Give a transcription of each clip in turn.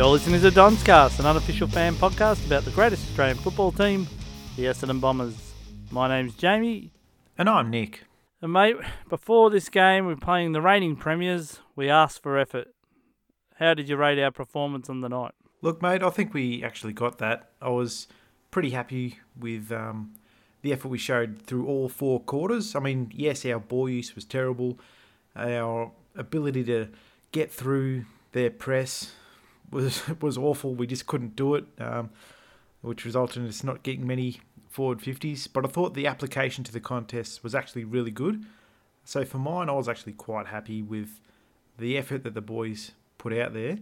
You're listening to Don's Cast, an unofficial fan podcast about the greatest Australian football team, the Essendon Bombers. My name's Jamie, And I'm Nick. and mate, before this game, we're playing the reigning premiers. We asked for effort. How did you rate our performance on the night? Look, mate, I think we actually got that. I was pretty happy with um, the effort we showed through all four quarters. I mean, yes, our ball use was terrible. Our ability to get through their press was was awful. We just couldn't do it, um, which resulted in us not getting many forward 50s. But I thought the application to the contest was actually really good. So for mine, I was actually quite happy with the effort that the boys put out there.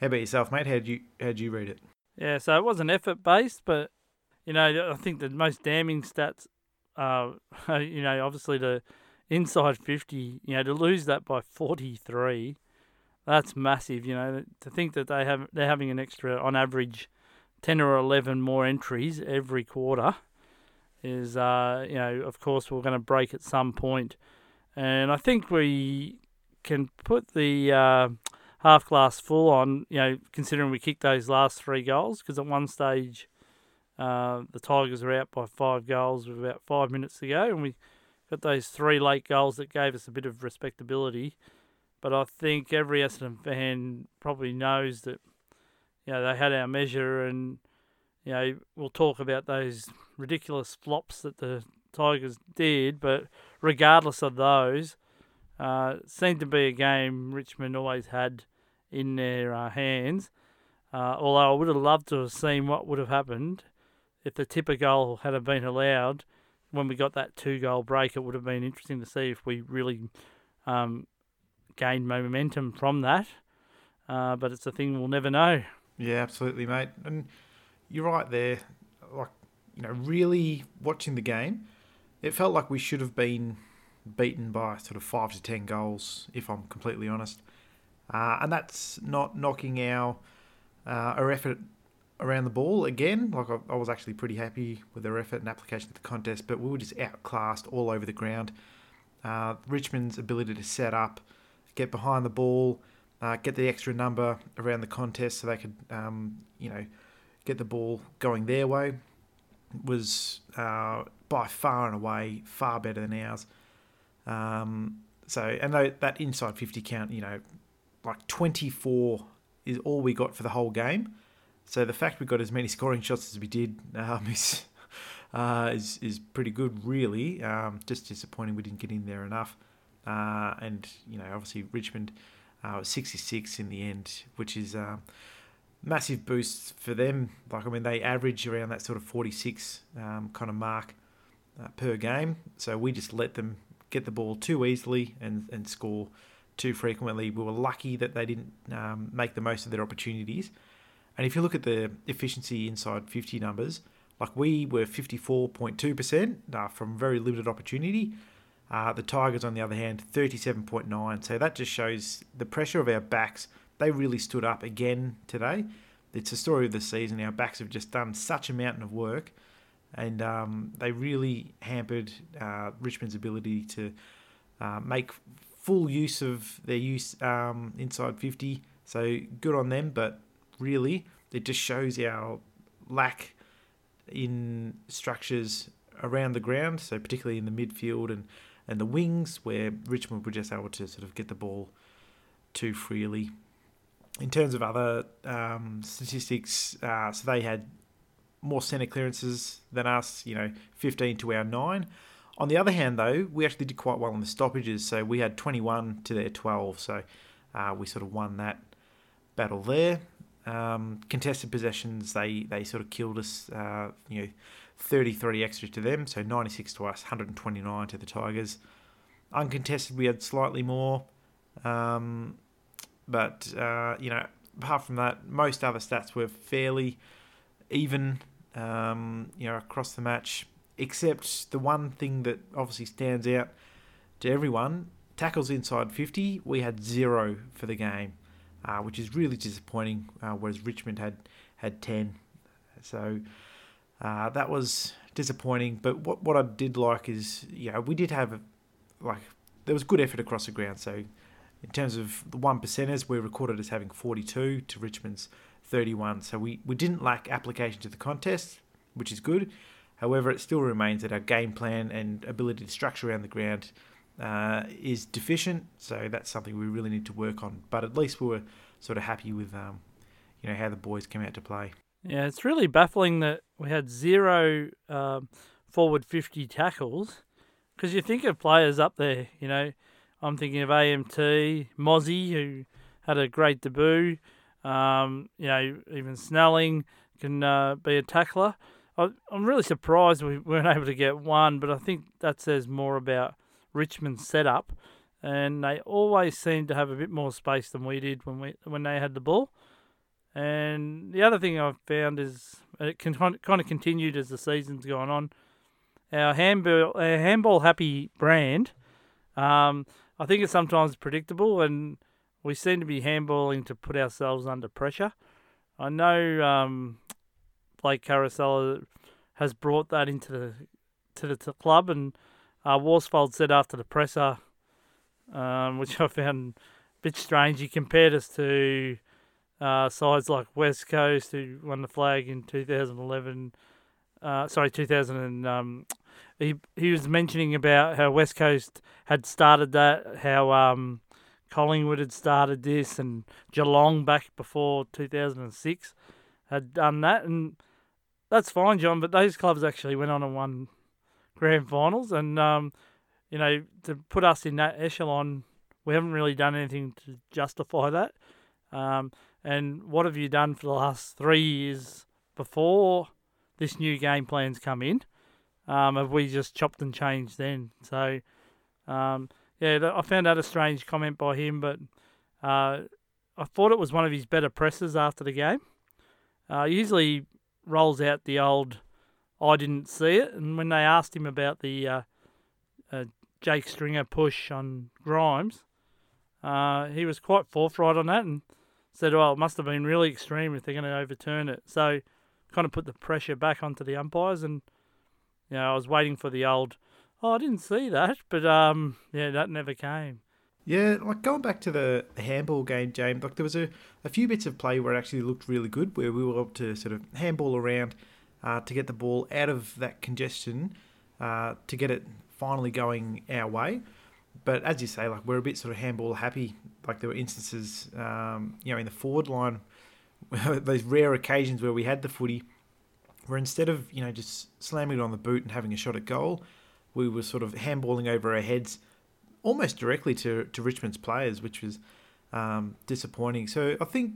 How about yourself, mate? How'd you how'd you read it? Yeah, so it wasn't effort based, but you know, I think the most damning stats, uh, you know, obviously the inside fifty, you know, to lose that by forty three, that's massive. You know, to think that they have they're having an extra on average ten or eleven more entries every quarter is, uh, you know, of course we're going to break at some point, and I think we can put the. Uh, half glass full on, you know, considering we kicked those last three goals, because at one stage uh, the Tigers were out by five goals with about five minutes to go, and we got those three late goals that gave us a bit of respectability. But I think every Essendon fan probably knows that, you know, they had our measure, and, you know, we'll talk about those ridiculous flops that the Tigers did, but regardless of those, uh, seemed to be a game Richmond always had in their uh, hands. Uh, although I would have loved to have seen what would have happened if the tipper goal had been allowed when we got that two goal break. It would have been interesting to see if we really um, gained momentum from that. Uh, but it's a thing we'll never know. Yeah, absolutely, mate. And you're right there. Like, you know, really watching the game, it felt like we should have been beaten by sort of five to ten goals, if I'm completely honest. Uh, and that's not knocking our uh, our effort around the ball again. Like I, I, was actually pretty happy with their effort and application to the contest, but we were just outclassed all over the ground. Uh, Richmond's ability to set up, get behind the ball, uh, get the extra number around the contest, so they could, um, you know, get the ball going their way, was uh, by far and away far better than ours. Um, so, and that inside 50 count, you know, like 24 is all we got for the whole game. So the fact we got as many scoring shots as we did um, is, uh, is is pretty good, really. Um, just disappointing we didn't get in there enough. Uh, and you know, obviously Richmond uh, was 66 in the end, which is a um, massive boost for them. Like I mean, they average around that sort of 46 um, kind of mark uh, per game. So we just let them get the ball too easily and, and score too frequently. We were lucky that they didn't um, make the most of their opportunities. And if you look at the efficiency inside 50 numbers, like we were 54.2% uh, from very limited opportunity. Uh, the Tigers, on the other hand, 37.9. So that just shows the pressure of our backs. They really stood up again today. It's the story of the season. Our backs have just done such a mountain of work and um, they really hampered uh, Richmond's ability to uh, make full use of their use um, inside 50. So good on them, but really it just shows our lack in structures around the ground, so particularly in the midfield and, and the wings, where Richmond were just able to sort of get the ball too freely. In terms of other um, statistics, uh, so they had more centre clearances than us, you know, 15 to our 9. On the other hand, though, we actually did quite well in the stoppages, so we had 21 to their 12, so uh, we sort of won that battle there. Um, contested possessions, they, they sort of killed us, uh, you know, 33 extra to them, so 96 to us, 129 to the Tigers. Uncontested, we had slightly more, um, but, uh, you know, apart from that, most other stats were fairly even, um, you know, across the match. Except the one thing that obviously stands out to everyone: tackles inside 50. We had zero for the game, uh, which is really disappointing. Uh, whereas Richmond had had 10. So uh, that was disappointing. But what what I did like is, you know, we did have like there was good effort across the ground. So in terms of the one percenters, we're recorded as having 42 to Richmond's 31. So we, we didn't lack application to the contest, which is good. However, it still remains that our game plan and ability to structure around the ground uh, is deficient. So that's something we really need to work on. But at least we were sort of happy with, um, you know, how the boys came out to play. Yeah, it's really baffling that we had zero um, forward 50 tackles because you think of players up there, you know, I'm thinking of AMT, Mozzie, who had a great debut. Um, you know, even Snelling can uh, be a tackler. I, I'm really surprised we weren't able to get one, but I think that says more about Richmond's setup. And they always seem to have a bit more space than we did when we when they had the ball. And the other thing I've found is it can kind of continued as the season's gone on. Our handball, our handball happy brand um, I think it's sometimes predictable, and we seem to be handballing to put ourselves under pressure. I know um, Blake Caracella has brought that into the to the to club, and uh, Worsfold said after the presser, um, which I found a bit strange. He compared us to uh, sides like West Coast, who won the flag in 2011. Uh, sorry, 2000 and um, he he was mentioning about how West Coast had started that, how um, Collingwood had started this, and Geelong back before 2006 had done that, and that's fine, John. But those clubs actually went on and won grand finals, and um, you know to put us in that echelon, we haven't really done anything to justify that. Um, and what have you done for the last three years before this new game plan's come in? um, have we just chopped and changed then? So, um, yeah, I found that a strange comment by him, but uh, I thought it was one of his better presses after the game. Uh, usually rolls out the old, I didn't see it, and when they asked him about the uh, uh Jake Stringer push on Grimes, uh, he was quite forthright on that and said, well, it must have been really extreme if they're going to overturn it. So, kind of put the pressure back onto the umpires and – you know, I was waiting for the old, oh, I didn't see that, but um, yeah, that never came. Yeah, like going back to the handball game, James, like there was a, a few bits of play where it actually looked really good, where we were able to sort of handball around uh, to get the ball out of that congestion, uh, to get it finally going our way. But as you say, like we're a bit sort of handball happy. Like there were instances, um, you know, in the forward line, those rare occasions where we had the footy where instead of you know just slamming it on the boot and having a shot at goal, we were sort of handballing over our heads almost directly to, to Richmond's players, which was um, disappointing. So I think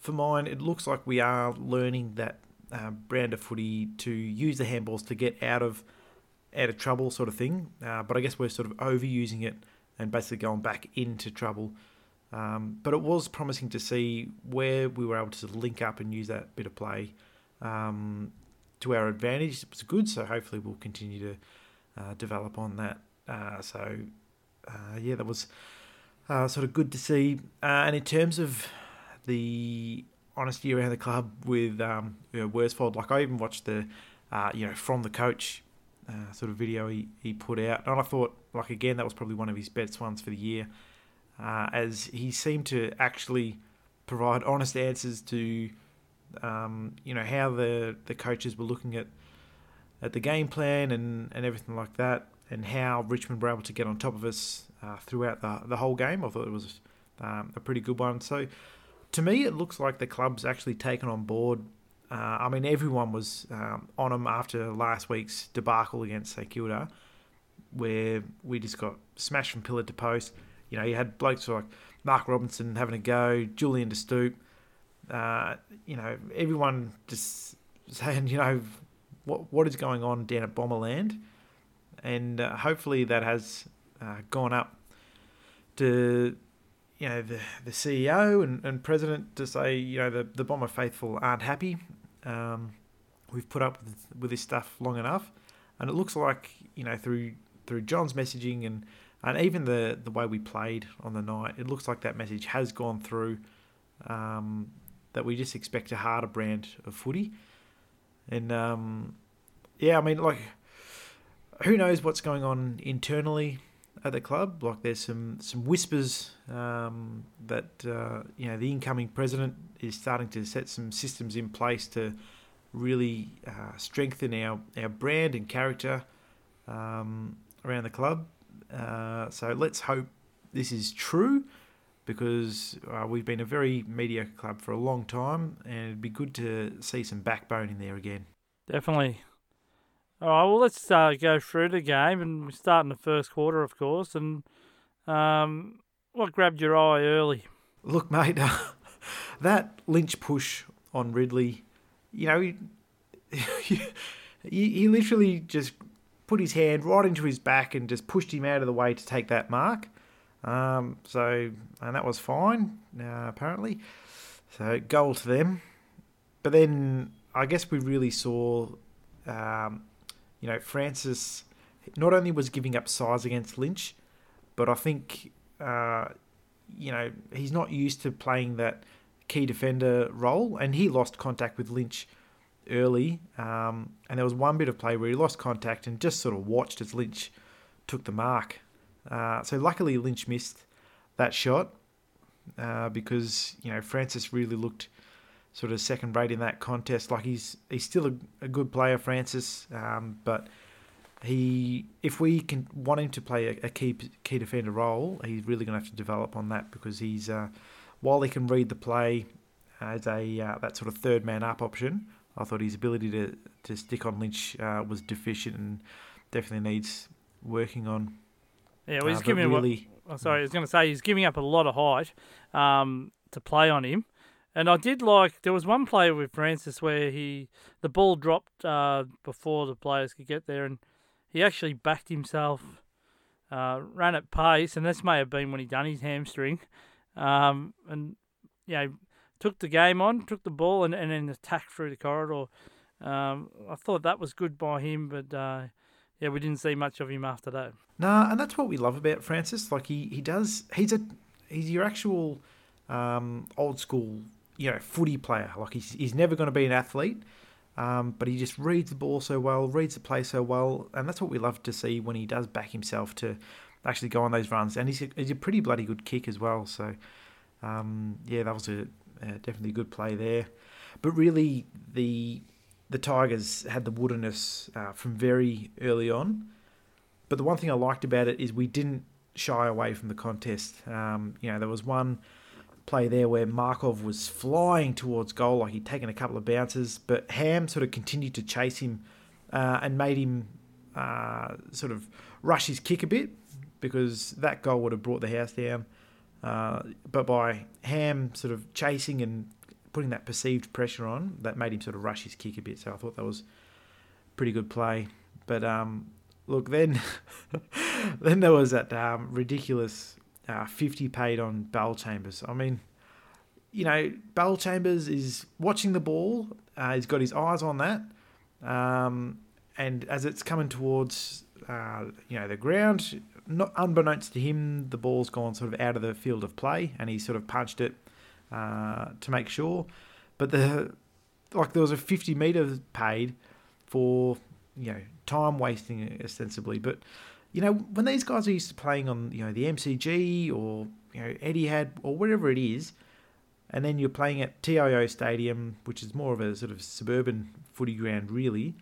for mine, it looks like we are learning that uh, brand of footy to use the handballs to get out of out of trouble, sort of thing. Uh, but I guess we're sort of overusing it and basically going back into trouble. Um, but it was promising to see where we were able to link up and use that bit of play um, to our advantage. It was good, so hopefully we'll continue to uh, develop on that. Uh, so uh, yeah, that was uh, sort of good to see. Uh, and in terms of the honesty around the club with um, you know, Worsfold, like I even watched the you know from the coach sort of video he, he put out, and I thought like again that was probably one of his best ones for the year, as he seemed to actually provide honest answers to um, you know how the the coaches were looking at at the game plan and, and everything like that, and how Richmond were able to get on top of us uh, throughout the the whole game. I thought it was um, a pretty good one. So to me, it looks like the club's actually taken on board. Uh, I mean, everyone was um, on them after last week's debacle against St Kilda, where we just got smashed from pillar to post. You know, you had blokes like Mark Robinson having a go, Julian De Stoop uh, you know, everyone just saying, you know, what what is going on down at Bomberland, and uh, hopefully that has uh, gone up to you know the the CEO and, and president to say you know the the Bomber faithful aren't happy. Um, we've put up with, with this stuff long enough, and it looks like you know through through John's messaging and and even the the way we played on the night, it looks like that message has gone through. Um, that we just expect a harder brand of footy. And um, yeah, I mean, like, who knows what's going on internally at the club. Like there's some some whispers um, that uh, you know the incoming president is starting to set some systems in place to really uh, strengthen our our brand and character um, around the club. Uh, so let's hope this is true because uh, we've been a very mediocre club for a long time, and it'd be good to see some backbone in there again. Definitely. All right, well, let's uh, go through the game, and we start in the first quarter, of course. And um, what grabbed your eye early? Look, mate, that Lynch push on Ridley, you know, he, he, he literally just put his hand right into his back and just pushed him out of the way to take that mark. Um, so, and that was fine, uh, apparently. So, goal to them. But then I guess we really saw um, you know, Francis not only was giving up size against Lynch, but I think, uh, you know, he's not used to playing that key defender role, and he lost contact with Lynch early. Um, and there was one bit of play where he lost contact and just sort of watched as Lynch took the mark. Uh, so luckily Lynch missed that shot uh, because you know Francis really looked sort of second rate in that contest. Like he's he's still a, a good player, Francis, um, but he if we can want him to play a, a, key key defender role, he's really going to have to develop on that because he's uh, while he can read the play as a uh, that sort of third man up option. I thought his ability to, to stick on Lynch uh, was deficient and definitely needs working on. Yeah, well, he's uh, giving really, what, oh, sorry, I was going to say he's giving up a lot of height um, to play on him. And I did like there was one play with Francis where he the ball dropped uh, before the players could get there, and he actually backed himself, uh, ran at pace, and this may have been when he done his hamstring, um, and you know took the game on, took the ball, and, and then attacked through the corridor. Um, I thought that was good by him, but uh, yeah, we didn't see much of him after that. Nah, and that's what we love about Francis. Like he, he does, he's a he's your actual um, old school you know, footy player. Like he's, he's never going to be an athlete, um, but he just reads the ball so well, reads the play so well, and that's what we love to see when he does back himself to actually go on those runs. And he's a, he's a pretty bloody good kick as well. So, um, yeah, that was a, a definitely a good play there. But really, the the Tigers had the woodenness uh, from very early on. But the one thing I liked about it is we didn't shy away from the contest. Um, you know, there was one play there where Markov was flying towards goal, like he'd taken a couple of bounces, but Ham sort of continued to chase him uh, and made him uh, sort of rush his kick a bit because that goal would have brought the house down. Uh, but by Ham sort of chasing and putting that perceived pressure on, that made him sort of rush his kick a bit. So I thought that was pretty good play. But um, look, then then there was that um, ridiculous uh, 50 paid on Bellchambers. I mean, you know, Bellchambers is watching the ball. Uh, he's got his eyes on that. Um, and as it's coming towards, uh, you know, the ground, not unbeknownst to him, the ball's gone sort of out of the field of play, and he sort of punched it uh, to make sure. But the like there was a 50 meter paid for you know time wasting ostensibly, but you know, when these guys are used to playing on, you know, the MCG or, you know, Eddie Etihad or whatever it is, and then you're playing at TIO Stadium, which is more of a sort of suburban footy ground, really,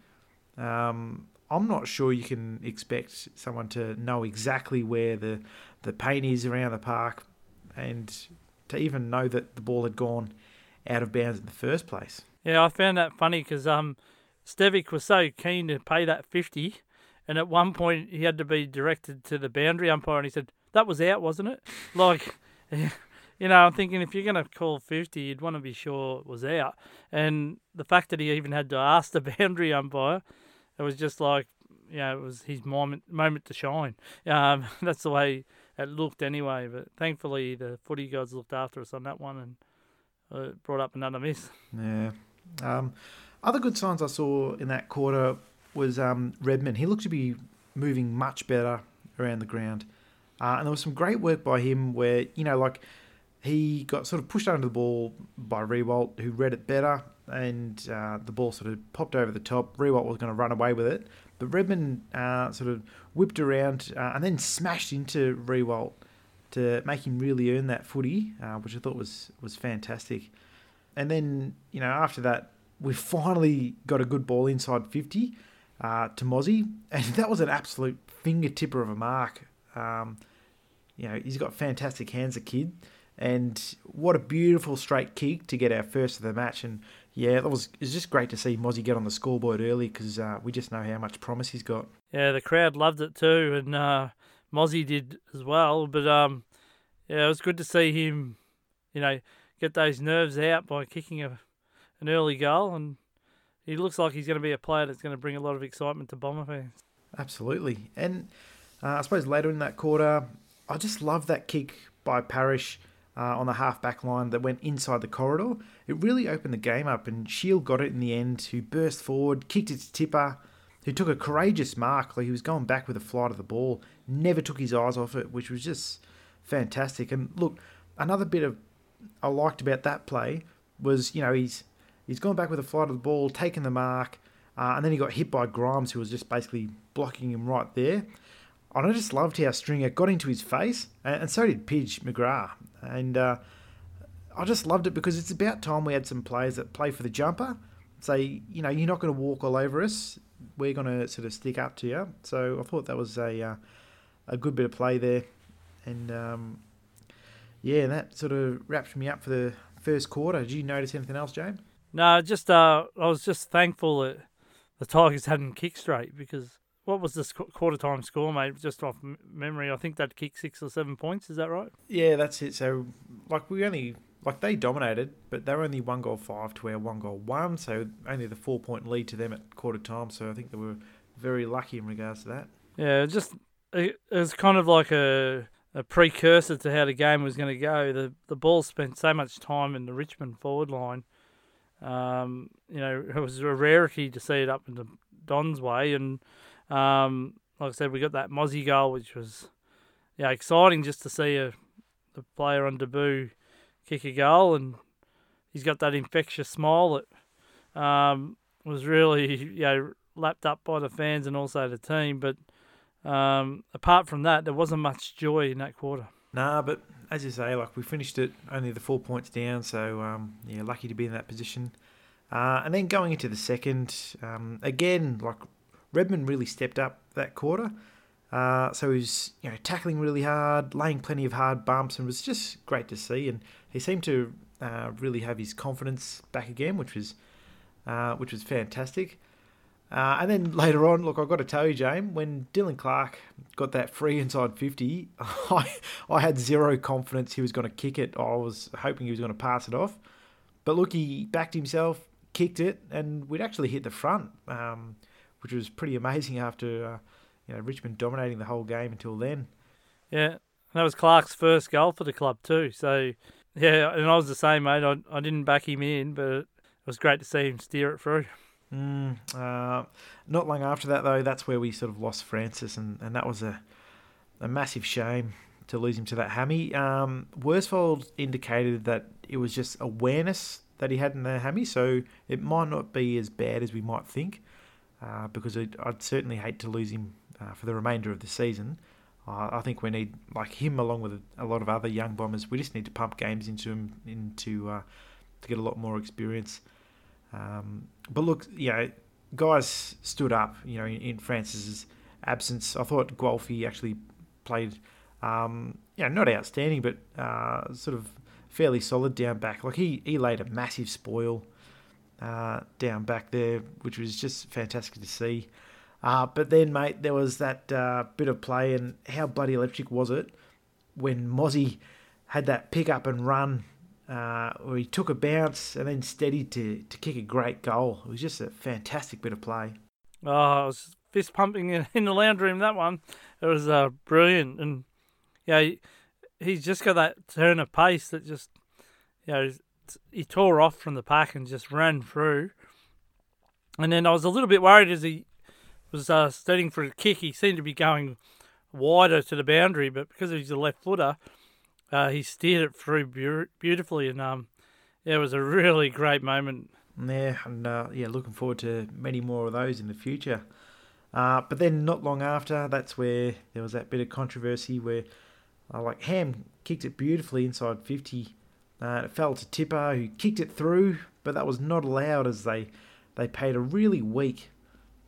um, I'm not sure you can expect someone to know exactly where the, the paint is around the park and to even know that the ball had gone out of bounds in the first place. Yeah, I found that funny because um, Stevic was so keen to pay that 50 and at one point he had to be directed to the boundary umpire, and he said that was out, wasn't it? Like, you know, I'm thinking if you're going to call 50, you'd want to be sure it was out. And the fact that he even had to ask the boundary umpire, it was just like, you know, it was his moment moment to shine. Um, that's the way it looked anyway. But thankfully, the footy gods looked after us on that one and uh, brought up another miss. Yeah. Um, other good signs I saw in that quarter was um, Redman. He looked to be moving much better around the ground. Uh, and there was some great work by him where, you know, like he got sort of pushed under the ball by Riewoldt, who read it better, and uh, the ball sort of popped over the top. Riewoldt was going to run away with it, But Redman uh, sort of whipped around uh, and then smashed into Riewoldt to make him really earn that footy, uh, which I thought was was fantastic. And then you know after that, we finally got a good ball inside fifty uh, to Mozzie, and that was an absolute fingertipper of a mark. Um, you know he's got fantastic hands, a kid, and what a beautiful straight kick to get our first of the match. And yeah, it was it was just great to see Mozzie get on the scoreboard early because uh, we just know how much promise he's got. Yeah, the crowd loved it too, and uh, Mozzie did as well. But um, yeah, it was good to see him, you know, get those nerves out by kicking a an early goal, and he looks like he's going to be a player that's going to bring a lot of excitement to Bomber fans. Absolutely, and uh, I suppose later in that quarter, I just love that kick by Parish. Uh, on the half back line that went inside the corridor. It really opened the game up, and Shiel got it in the end, who burst forward, kicked it to Tipper, who took a courageous mark. Like he was going back with a flight of the ball, never took his eyes off it, which was just fantastic. And look, another bit of I liked about that play was you know he's he's gone back with a flight of the ball, taken the mark, uh, and then he got hit by Grimes, who was just basically blocking him right there. And I just loved how Stringer got into his face, and, and so did Pidge McGrath. And uh, I just loved it because it's about time we had some players that play for the jumper. Say, you know, you're not going to walk all over us. We're going to sort of stick up to you. So I thought that was a uh, a good bit of play there. And um, yeah, that sort of wrapped me up for the first quarter. Did you notice anything else, James? No, just uh, I was just thankful that the Tigers hadn't kicked straight because what was this quarter time score, mate? Just off memory, I think they'd kicked six or seven points. Is that right? Yeah, that's it. So, like, we only like they dominated, but they were only one goal five to our one goal one. So only the four point lead to them at quarter time. So I think they were very lucky in regards to that. Yeah, just it was kind of like a a precursor to how the game was going to go. The the ball spent so much time in the Richmond forward line. Um, you know, it was a rarity to see it up in the Don's way, and um, like I said, we got that Mozzie goal, which was yeah exciting just to see a the player on debut kick a goal, and he's got that infectious smile that um, was really you know lapped up by the fans and also the team, but um, apart from that, there wasn't much joy in that quarter. Nah, but as you say, like we finished it only the four points down, so um, yeah, lucky to be in that position. Uh, and then going into the second, um, again, like Redman really stepped up that quarter. Uh, so he was, you know, tackling really hard, laying plenty of hard bumps, and was just great to see. And he seemed to uh, really have his confidence back again, which was, uh, which was fantastic. Uh, and then later on, look, I've got to tell you, James, when Dylan Clarke got that free inside 50, I, I had zero confidence he was going to kick it. I was hoping he was going to pass it off. But look, he backed himself, kicked it, and we'd actually hit the front, um, which was pretty amazing after uh, you know Richmond dominating the whole game until then. Yeah, that was Clarke's first goal for the club too. So, yeah, and I was the same, mate. I, I didn't back him in, but it was great to see him steer it through. Mm, uh, not long after that, though, that's where we sort of lost Francis, and, and that was a, a massive shame to lose him to that hammy. Um, Worsfold indicated that it was just awareness that he had in the hammy, so it might not be as bad as we might think, uh, because I'd, I'd, certainly hate to lose him uh, for the remainder of the season. I think we need, like him, along with a lot of other young bombers, we just need to pump games into him into uh, to get a lot more experience. Um, but look, you know, guys stood up, you know, in, in Francis's absence. I thought Guelfi actually played, um, you know, not outstanding, but uh, sort of fairly solid down back. Like he, he laid a massive spoil uh, down back there, which was just fantastic to see. Uh, but then, mate, there was that uh, bit of play, and how bloody electric was it when Mozzie had that pick up and run uh, where he took a bounce and then steadied to, to kick a great goal. It was just a fantastic bit of play. Oh, I was fist pumping in, the lounge room, that one. It was uh, brilliant. And, yeah, he, he's just got that turn of pace that just, you know, he tore off from the pack and just ran through. And then I was a little bit worried as he was uh, starting for a kick. He seemed to be going wider to the boundary, but because he's a left footer, uh, he steered it through be- beautifully, and um, it was a really great moment. Yeah, and uh, yeah, looking forward to many more of those in the future. Uh, but then not long after, that's where there was that bit of controversy where, uh, like Ham kicked it beautifully inside 50. Uh, it fell to Tipper, who kicked it through, but that was not allowed as they they paid a really weak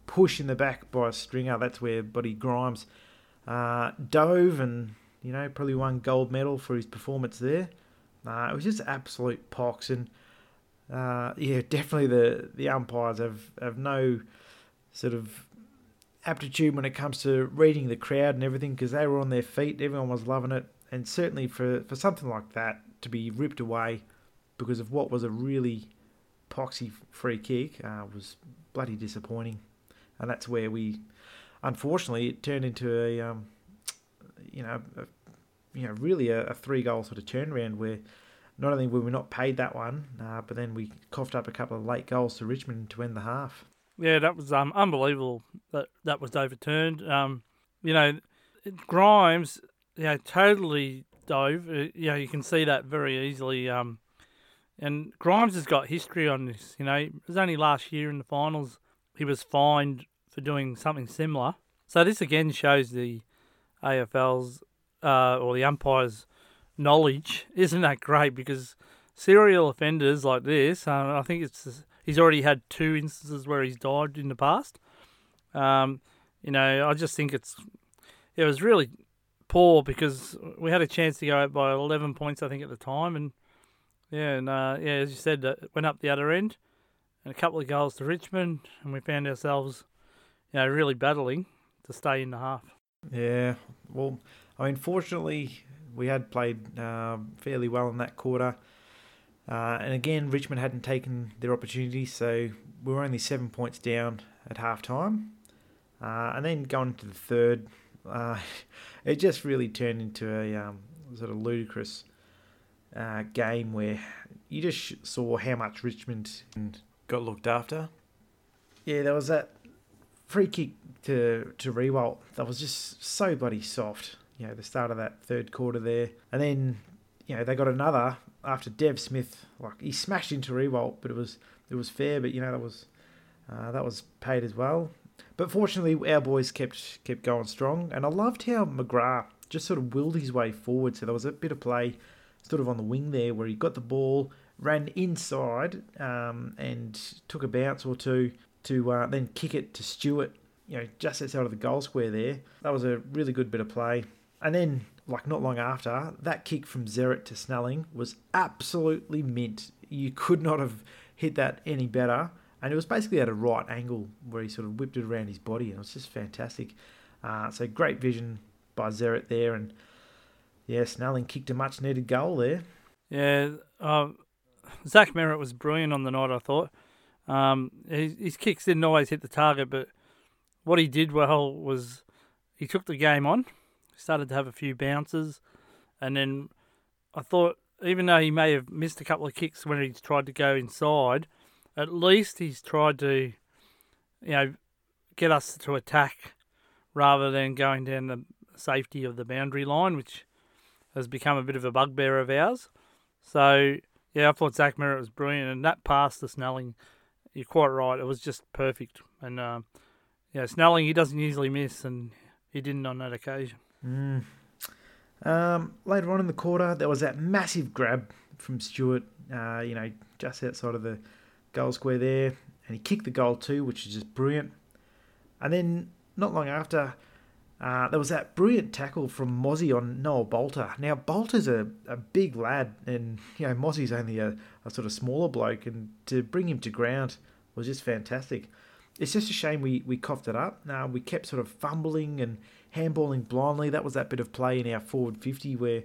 push in the back by a stringer. That's where Buddy Grimes uh, dove and you know probably won gold medal for his performance there. It was just absolute pox and uh, yeah, definitely the the umpires have have no sort of aptitude when it comes to reading the crowd and everything because they were on their feet. Everyone was loving it, and certainly for for something like that to be ripped away because of what was a really poxy free kick uh, was bloody disappointing, and that's where we, unfortunately, it turned into a um, you know, a, you know, really a, a three goal sort of turnaround where not only were we not paid that one, uh, but then we coughed up a couple of late goals to Richmond to end the half. Yeah, that was um, unbelievable that that was overturned. Um, you know, Grimes, you know, totally dove. Uh, you know, you can see that very easily. Um, and Grimes has got history on this. You know, it was only last year in the finals he was fined for doing something similar. So this again shows the AFL's uh, or the umpires' knowledge. Isn't that great? Because serial offenders like this, uh, I think it's he's already had two instances where he's died in the past. Um, you know, I just think it's it was really poor because we had a chance to go out by 11 points, I think, at the time, and yeah, and uh, yeah, as you said, it went up the other end, and a couple of goals to Richmond, and we found ourselves, you know, really battling to stay in the half. Yeah, well, I mean, fortunately, we had played uh, fairly well in that quarter. Uh, and again, Richmond hadn't taken their opportunity, so we were only seven points down at half time. Uh, and then going into the third, uh, it just really turned into a um, sort of ludicrous uh, game where you just saw how much Richmond got looked after. Yeah, there was that free kick to to Riewoldt that was just so bloody soft. You know, the start of that third quarter there, and then you know they got another after Dev Smith. Like he smashed into Riewoldt, but it was it was fair. But you know that was uh, that was paid as well. But fortunately, our boys kept kept going strong, and I loved how McGrath just sort of willed his way forward. So there was a bit of play, sort of on the wing there, where he got the ball, ran inside, um, and took a bounce or two to uh, then kick it to Stewart. You know, just outside of the goal square there. That was a really good bit of play. And then, like not long after, that kick from Zeret to Snelling was absolutely mint. You could not have hit that any better and it was basically at a right angle where he sort of whipped it around his body, and it was just fantastic. Uh, so great vision by Zeret there, and yeah, Snelling kicked a much needed goal there. Yeah, uh, Zach Merrett was brilliant on the night. I thought um, his, his kicks didn't always hit the target, but what he did well was he took the game on, started to have a few bounces, and then I thought even though he may have missed a couple of kicks when he tried to go inside at least he's tried to, you know, get us to attack rather than going down the safety of the boundary line, which has become a bit of a bugbear of ours. So, yeah, I thought Zach Merrett was brilliant, and that pass to Snelling, you're quite right, it was just perfect. And, um, yeah, Snelling, he doesn't usually miss, and he didn't on that occasion. Mm. Um, later on in the quarter, there was that massive grab from Stewart, uh, you know, just outside of the goal square there, and he kicked the goal too, which is just brilliant. And then not long after, uh, there was that brilliant tackle from Mozzie on Noah Balta. Now Balta's a, a big lad, and you know Mozzie's only a, a sort of smaller bloke, and to bring him to ground was just fantastic. It's just a shame we, we coughed it up. Now we kept sort of fumbling and handballing blindly. That was that bit of play in our forward fifty where,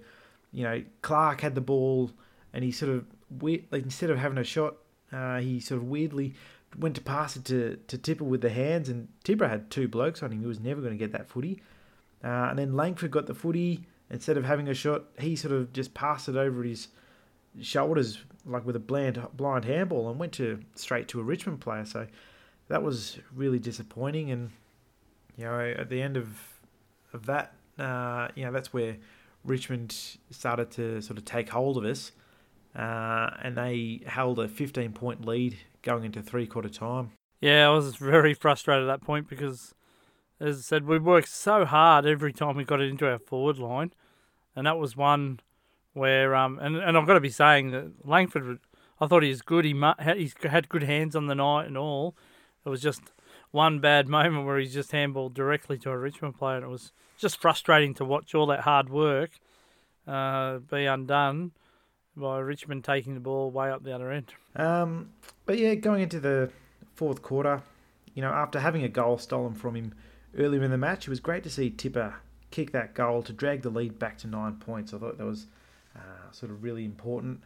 you know, Clarke had the ball and he sort of like, instead of having a shot, uh, he sort of weirdly went to pass it to, to Tipper with the hands, and Tipper had two blokes on him. He was never going to get that footy. Uh, and then Langford got the footy. Instead of having a shot, he sort of just passed it over his shoulders, like with a blind, blind handball, and went to straight to a Richmond player. So that was really disappointing. And you know, at the end of of that, uh, you know, that's where Richmond started to sort of take hold of us uh, and they held a 15 point lead going into three quarter time. Yeah, I was very frustrated at that point because as I said, we worked so hard every time we got it into our forward line, and that was one where um and and I've got to be saying that Langford, I thought he was good. He he's had good hands on the night and all. It was just one bad moment where he's just handballed directly to a Richmond player, and it was just frustrating to watch all that hard work uh, be undone by Richmond taking the ball way up the other end. Um, but yeah, going into the fourth quarter, you know, after having a goal stolen from him earlier in the match, it was great to see Tipper kick that goal to drag the lead back to nine points. I thought that was uh, sort of really important.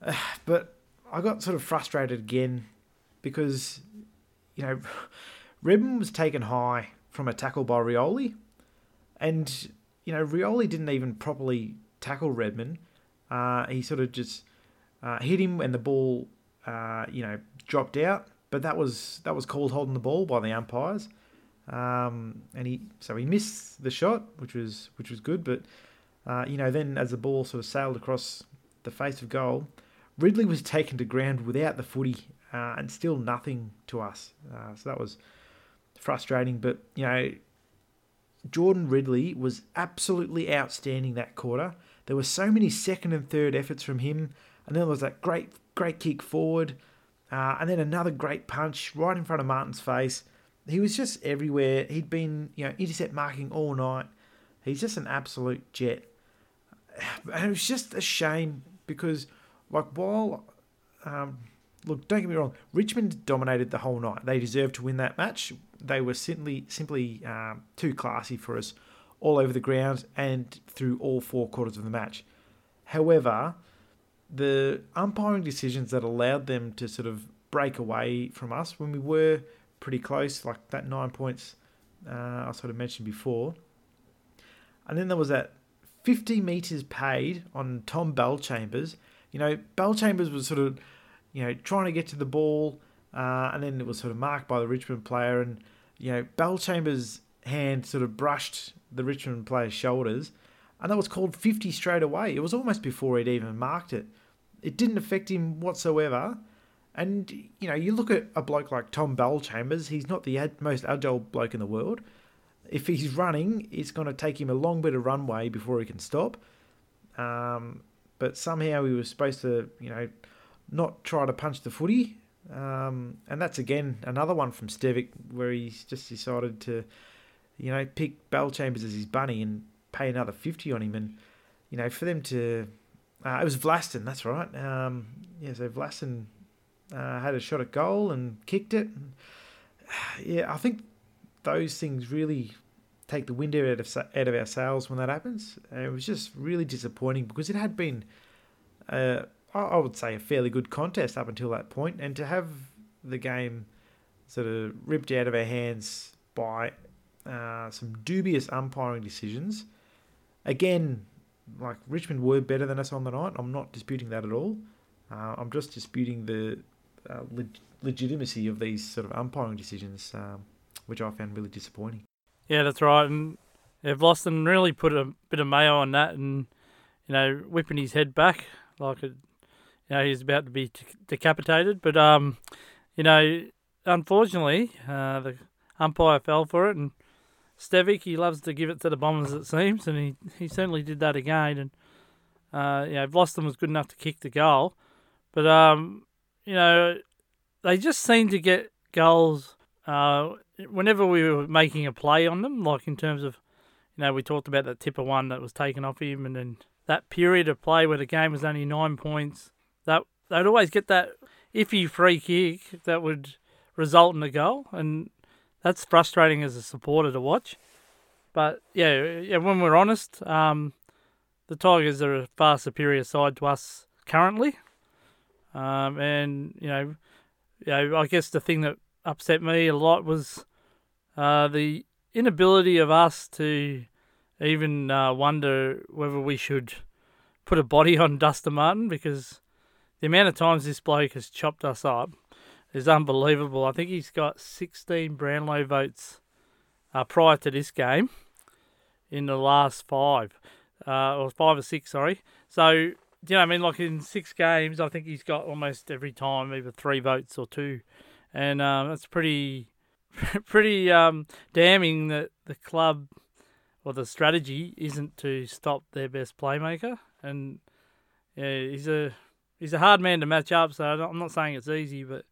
Uh, but I got sort of frustrated again because, you know, Redman was taken high from a tackle by Rioli, and you know Rioli didn't even properly tackle Redman. Uh, he sort of just uh, hit him, and the ball, uh, you know, dropped out. But that was that was called holding the ball by the umpires, um, and he so he missed the shot, which was which was good. But uh, you know, then as the ball sort of sailed across the face of goal, Ridley was taken to ground without the footy, uh, and still nothing to us. So that was frustrating. But you know, Jordan Ridley was absolutely outstanding that quarter. There were so many second and third efforts from him, and then there was that great, great kick forward, uh, and then another great punch right in front of Martin's face. He was just everywhere. He'd been, you know, intercept marking all night. He's just an absolute jet, and it was just a shame because, like, while um, look, don't get me wrong, Richmond dominated the whole night. They deserved to win that match. They were simply simply um, too classy for us all over the ground and through all four quarters of the match. However, the umpiring decisions that allowed them to sort of break away from us when we were pretty close, like that nine points uh, I sort of mentioned before. And then there was that 50 metres paid on Tom Bellchambers. You know, Bellchambers was sort of you know, trying to get to the ball, uh, and then it was sort of marked by the Richmond player, and you know, Bellchambers' hand sort of brushed the Richmond player's shoulders, and that was called 50 straight away. It was almost before he'd even marked it. It didn't affect him whatsoever. And, you know, you look at a bloke like Tom Bellchambers, he's not the ad- most agile bloke in the world. If he's running, it's going to take him a long bit of runway before he can stop. Um, but somehow he was supposed to, you know, not try to punch the footy. Um, and that's again another one from Stevic where he's just decided to, you know, pick Bellchambers as his bunny and pay another 50 on him. And, you know, for them to. Uh, it was Vlastuin, that's right. Um, yeah, so Vlastuin uh, had a shot at goal and kicked it. Yeah, I think those things really take the wind out of out of our sails when that happens. And it was just really disappointing because it had been uh, I would say, a fairly good contest up until that point, and to have the game sort of ripped out of our hands by uh, some dubious umpiring decisions. Again, like Richmond were better than us on the night. I'm not disputing that at all. Uh, I'm just disputing the uh, leg- legitimacy of these sort of umpiring decisions, um, which I found really disappointing. Yeah, that's right. And yeah, Vlastuin really put a bit of mayo on that, and you know, whipping his head back like it you know, he's about to be decapitated. But um, you know, unfortunately, uh, the umpire fell for it, and Stevic he loves to give it to the Bombers, it seems, and he, he certainly did that again. And uh, you know, was good enough to kick the goal, but um, you know, they just seem to get goals uh, whenever we were making a play on them, like in terms of, you know, we talked about that tipper one that was taken off him, and then that period of play where the game was only nine points that they'd always get that iffy free kick that would result in a goal, and that's frustrating as a supporter to watch. But yeah, yeah, when we're honest, um, the Tigers are a far superior side to us currently, um, and you know, you know, I guess the thing that upset me a lot was uh, the inability of us to even uh, wonder whether we should put a body on Dustin Martin because the amount of times this bloke has chopped us up is unbelievable. I think he's got 16 Brownlow votes uh, prior to this game in the last five, uh, or five or six, sorry. So, you know, I mean, like in six games, I think he's got almost every time either three votes or two, and um, that's pretty pretty um, damning that the club or the strategy isn't to stop their best playmaker. And yeah, he's a he's a hard man to match up. So I'm not saying it's easy, but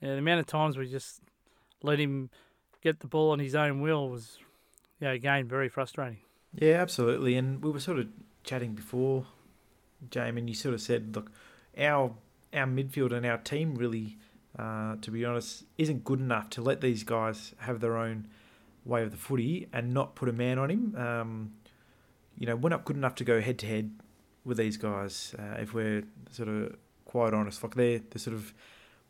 yeah, the amount of times we just let him get the ball on his own will was, yeah, again very frustrating. Yeah, absolutely. And we were sort of chatting before, Jamie, and you sort of said, look, our our midfield and our team really, uh, to be honest, isn't good enough to let these guys have their own way of the footy and not put a man on him. Um, you know, we're not good enough to go head to head with these guys. Uh, if we're sort of quite honest, like they're, they're sort of,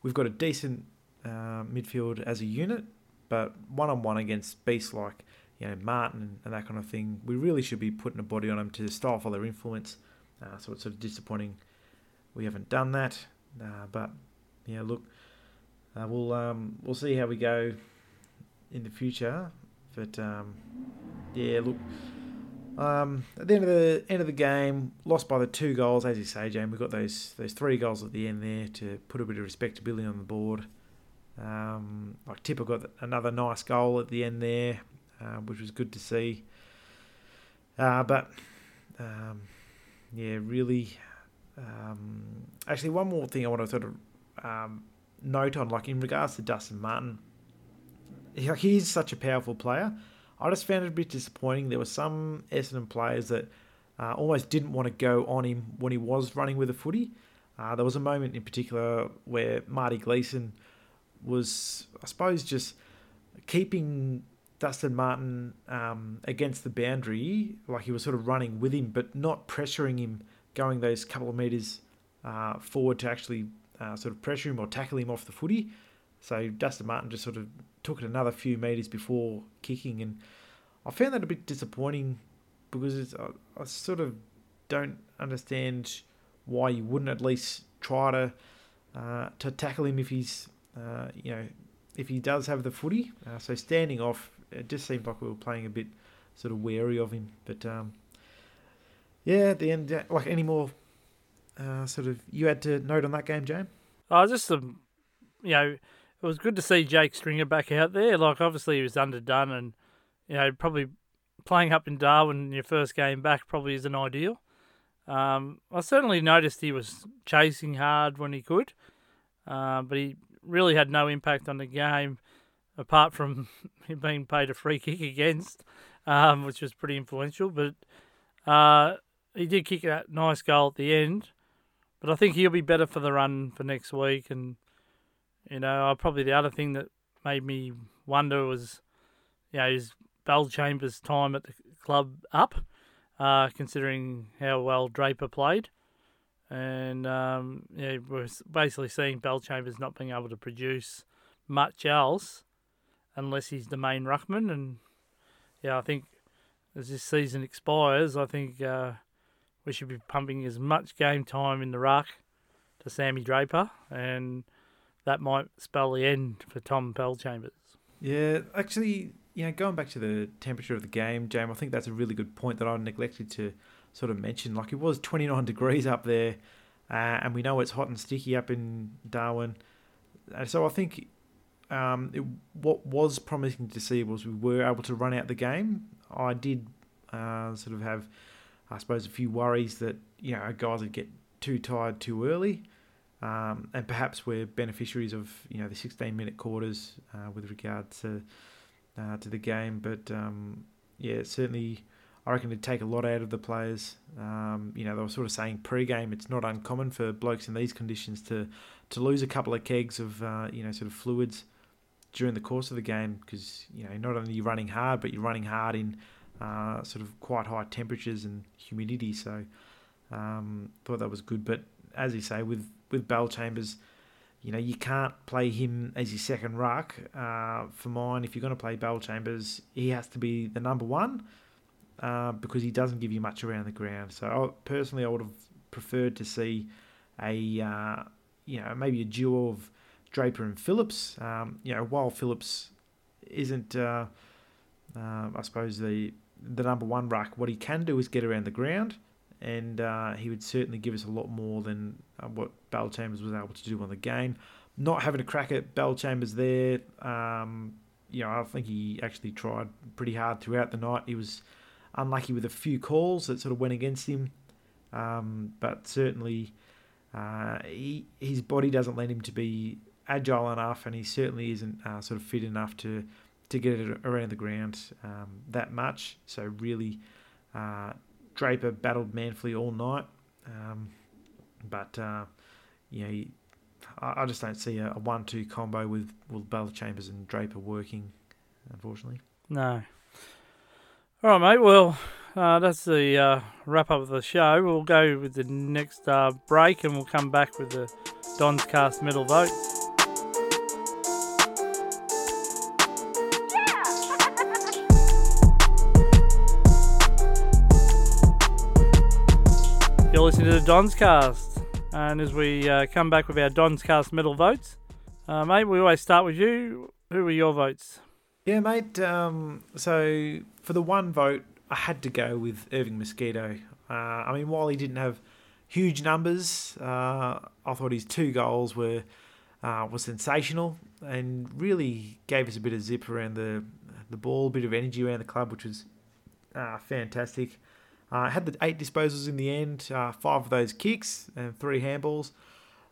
we've got a decent uh, midfield as a unit, but one on one against beasts like you know Martin and that kind of thing, we really should be putting a body on them to stifle their influence. Uh, so it's sort of disappointing we haven't done that. Uh, but yeah, look, uh, we'll um, we'll see how we go in the future. But um, yeah, look. Um, at the end of the end of the game, lost by the two goals, as you say, James. We got those those three goals at the end there to put a bit of respectability on the board. Um, like Tipper got another nice goal at the end there, uh, which was good to see. Uh, but um, yeah, really. Um, actually, one more thing I want to sort of um, note on, like in regards to Dustin Martin, he, he's such a powerful player. I just found it a bit disappointing. There were some Essendon players that uh, almost didn't want to go on him when he was running with a footy. Uh, there was a moment in particular where Marty Gleeson was, I suppose, just keeping Dustin Martin um, against the boundary, like he was sort of running with him, but not pressuring him going those couple of metres uh, forward to actually uh, sort of pressure him or tackle him off the footy. So Dustin Martin just sort of took it another few metres before kicking, and I found that a bit disappointing because I, I sort of don't understand why you wouldn't at least try to uh, to tackle him if he's uh, you know if he does have the footy. Uh, so standing off, it just seemed like we were playing a bit sort of wary of him. But um, yeah, at the end, like any more uh, sort of you had to note on that game, James? Oh, just um, you know, it was good to see Jake Stringer back out there. Like obviously he was underdone, and you know probably playing up in Darwin in your first game back probably isn't ideal. Um, I certainly noticed he was chasing hard when he could, uh, but he really had no impact on the game apart from him being paid a free kick against, um, which was pretty influential. But uh, he did kick a nice goal at the end, but I think he'll be better for the run for next week. And you know, probably the other thing that made me wonder was, you know, is Bellchambers' time at the club up, uh, considering how well Draper played. And um, yeah, we're basically seeing Bellchambers not being able to produce much else unless he's the main ruckman. And yeah, I think as this season expires, I think uh, we should be pumping as much game time in the ruck to Sammy Draper, and that might spell the end for Tom Bellchambers. Yeah, actually, you know, going back to the temperature of the game, James, I think that's a really good point that I neglected to sort of mention. Like it was 29 degrees up there, uh, and we know it's hot and sticky up in Darwin. And so I think um, it, what was promising to see was we were able to run out the game. I did uh, sort of have I suppose, a few worries that you know guys would get too tired too early, um, and perhaps we're beneficiaries of you know the 16 minute quarters uh, with regard to uh, to the game. But um, yeah, certainly. I reckon it'd take a lot out of the players. Um, you know, they were sort of saying pre-game it's not uncommon for blokes in these conditions to to lose a couple of kegs of uh, you know sort of fluids during the course of the game because you know not only you're running hard but you're running hard in uh, sort of quite high temperatures and humidity. So um, thought that was good. But as you say, with with Bellchambers, you know you can't play him as your second ruck. Uh, for mine, if you're going to play Bellchambers, he has to be the number one uh, because he doesn't give you much around the ground. So I, personally, I would have preferred to see a uh, you know maybe a duo of Draper and Phillips. Um, you know, while Phillips isn't, uh, uh, I suppose the the number one ruck, what he can do is get around the ground, and uh, he would certainly give us a lot more than uh, what Bellchambers was able to do on the game. Not having a crack at Bellchambers there, um, you know, I think he actually tried pretty hard throughout the night. He was unlucky with a few calls that sort of went against him, um, but certainly uh, he, his body doesn't lend him to be agile enough, and he certainly isn't uh, sort of fit enough to to get it around the ground um, that much. So really, uh, Draper battled manfully all night, um, but uh, you know. He, I just don't see a, one-two combo with with Bellchambers and Draper working, unfortunately. No. All right, mate. Well, uh, that's the uh, wrap up of the show. We'll go with the next uh, break, and we'll come back with the Don's Cast middle vote. Listening to the Don's Cast, and as we uh, come back with our Don's Cast middle votes, uh, mate, we always start with you. Who were your votes? Yeah, mate. Um, so for the one vote, I had to go with Irving Mosquito. Uh, I mean, while he didn't have huge numbers, uh, I thought his two goals were uh, were sensational and really gave us a bit of zip around the the ball, a bit of energy around the club, which was uh, fantastic. Uh, had the eight disposals in the end, uh, five of those kicks and three handballs.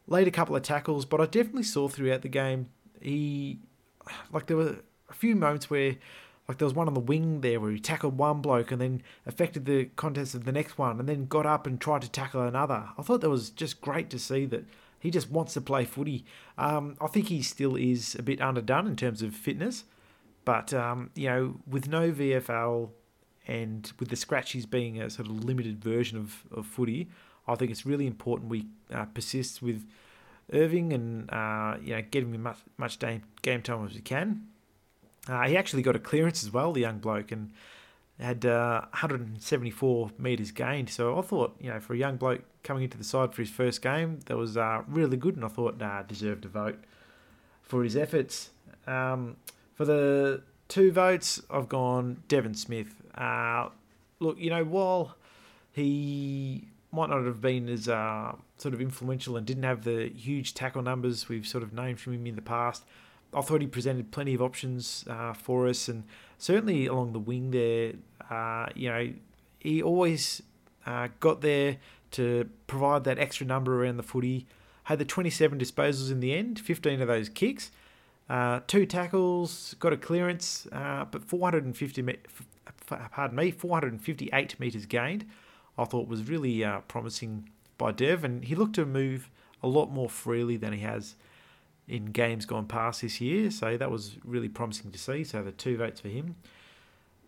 Laid a couple of tackles, but I definitely saw throughout the game he like there were a few moments where like there was one on the wing there where he tackled one bloke and then affected the contest of the next one and then got up and tried to tackle another. I thought that was just great to see that he just wants to play footy. Um, I think he still is a bit underdone in terms of fitness, but um, you know with no VFL and with the scratchies being a sort of limited version of, of footy, I think it's really important we uh, persist with Irving and uh, you know get him as much, much game time as we can. Uh, he actually got a clearance as well, the young bloke, and had uh, 174 metres gained. So I thought, you know, for a young bloke coming into the side for his first game, that was uh, really good, and I thought, nah, deserved a vote for his efforts. Um, for the two votes, I've gone Devon Smith. Uh, look, you know, while he might not have been as uh, sort of influential and didn't have the huge tackle numbers we've sort of named from him in the past, I thought he presented plenty of options uh, for us, and certainly along the wing there, uh, you know, he always uh, got there to provide that extra number around the footy. Had the 27 disposals in the end, 15 of those kicks, uh, two tackles, got a clearance, uh, but 450, me- pardon me, 458 metres gained. I thought was really uh, promising by Dev, and he looked to move a lot more freely than he has in games gone past this year. So that was really promising to see. So the two votes for him.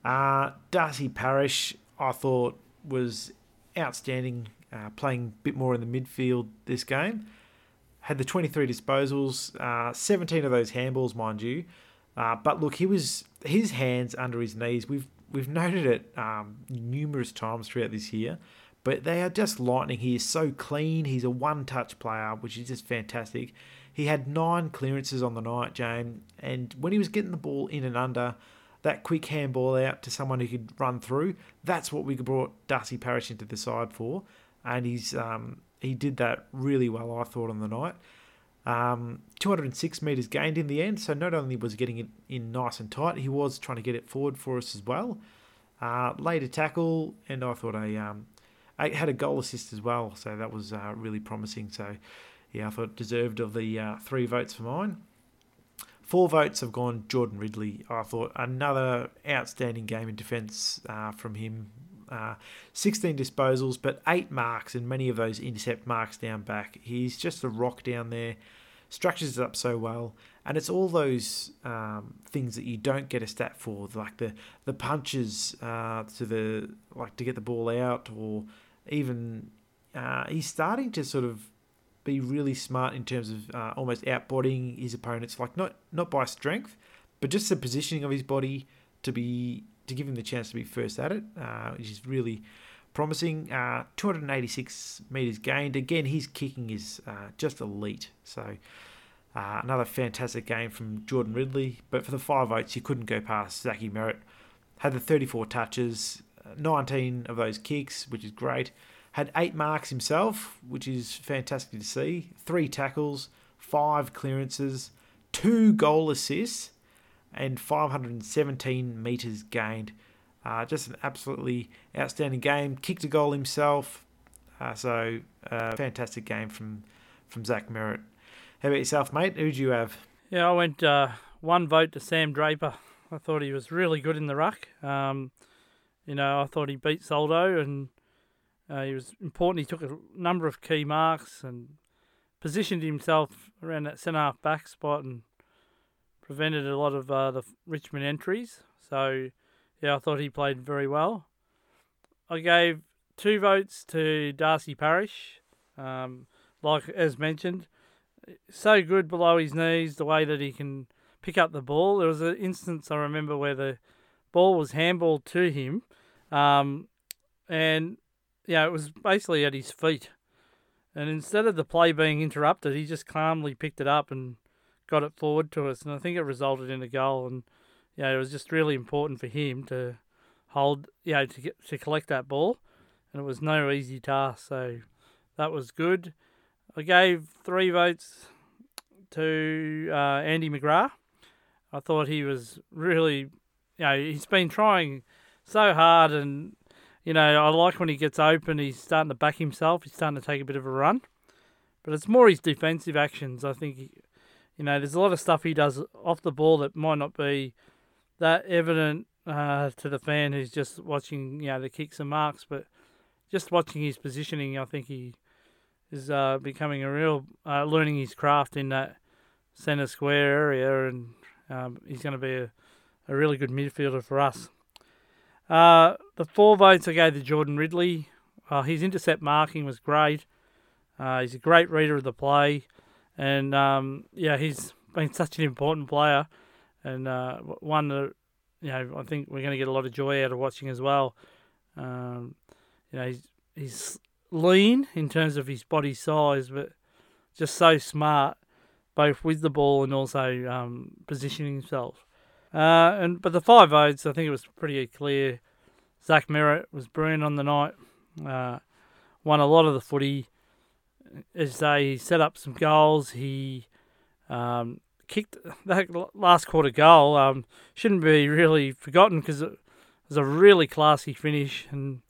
Uh, Darcy Parish, I thought, was outstanding, uh, playing a bit more in the midfield this game. Had the 23 disposals, uh, 17 of those handballs, mind you. Uh, but look, he was his hands under his knees. We've we've noted it um, numerous times throughout this year, but they are just lightning. He is so clean. He's a one-touch player, which is just fantastic. He had nine clearances on the night, Jane, and when he was getting the ball in and under, that quick handball out to someone who could run through, that's what we brought Darcy Parish into the side for, and he's um, he did that really well, I thought, on the night. Um, 206 metres gained in the end, so not only was he getting it in nice and tight, he was trying to get it forward for us as well. Uh, laid a tackle, and I thought I, um, I had a goal assist as well, so that was uh, really promising. So yeah, I thought deserved of the uh, three votes for mine. Four votes have gone Jordan Ridley. I thought another outstanding game in defence uh, from him. Uh, 16 disposals, but eight marks, and many of those intercept marks down back. He's just a rock down there, structures it up so well, and it's all those um, things that you don't get a stat for, like the the punches uh, to the like to get the ball out, or even uh, he's starting to sort of be really smart in terms of uh, almost outbodying his opponents, like not not by strength, but just the positioning of his body to be to give him the chance to be first at it, uh, which is really promising. Uh, 286 meters gained. Again, his kicking is uh, just elite. So uh, another fantastic game from Jordan Ridley. But for the five votes, you couldn't go past Zachy Merrett. Had the 34 touches, uh, 19 of those kicks, which is great. Had eight marks himself, which is fantastic to see. Three tackles, five clearances, two goal assists. and 517 metres gained. Uh, just an absolutely outstanding game. Kicked a goal himself. Uh, so, uh, fantastic game from, from Zach Merrett. How about yourself, mate? Who do you have? Yeah, I went uh, one vote to Sam Draper. I thought he was really good in the ruck. Um, you know, I thought he beat Soldo and uh, he was important. He took a number of key marks and positioned himself around that centre half back spot and prevented a lot of uh, the Richmond entries. So, yeah, I thought he played very well. I gave two votes to Darcy Parish. Um, like as mentioned, so good below his knees, the way that he can pick up the ball. There was an instance I remember where the ball was handballed to him, um, and yeah, it was basically at his feet. And instead of the play being interrupted, he just calmly picked it up and got it forward to us. And I think it resulted in a goal. And yeah, it was just really important for him to hold, you know, to get to collect that ball. And it was no easy task. So that was good. I gave three votes to uh, Andy McGrath. I thought he was really, you know, he's been trying so hard and you know, I like when he gets open, he's starting to back himself. He's starting to take a bit of a run. But it's more his defensive actions. I think, you know, there's a lot of stuff he does off the ball that might not be that evident uh, to the fan who's just watching, you know, the kicks and marks. But just watching his positioning, I think he is uh, becoming a real, uh, learning his craft in that centre square area. And um, he's going to be a, a really good midfielder for us. Uh, the four votes I gave to Jordan Ridley. His intercept marking was great. Uh, he's a great reader of the play, and um, yeah, he's been such an important player, and uh, one that you know I think we're going to get a lot of joy out of watching as well. Um, you know, he's he's lean in terms of his body size, but just so smart, both with the ball and also um, positioning himself. Uh, and but the five votes, I think it was pretty clear. Zach Merrett was brilliant on the night. Uh, won a lot of the footy. As they set up some goals, he um, kicked that last quarter goal. Um, shouldn't be really forgotten because it was a really classy finish. And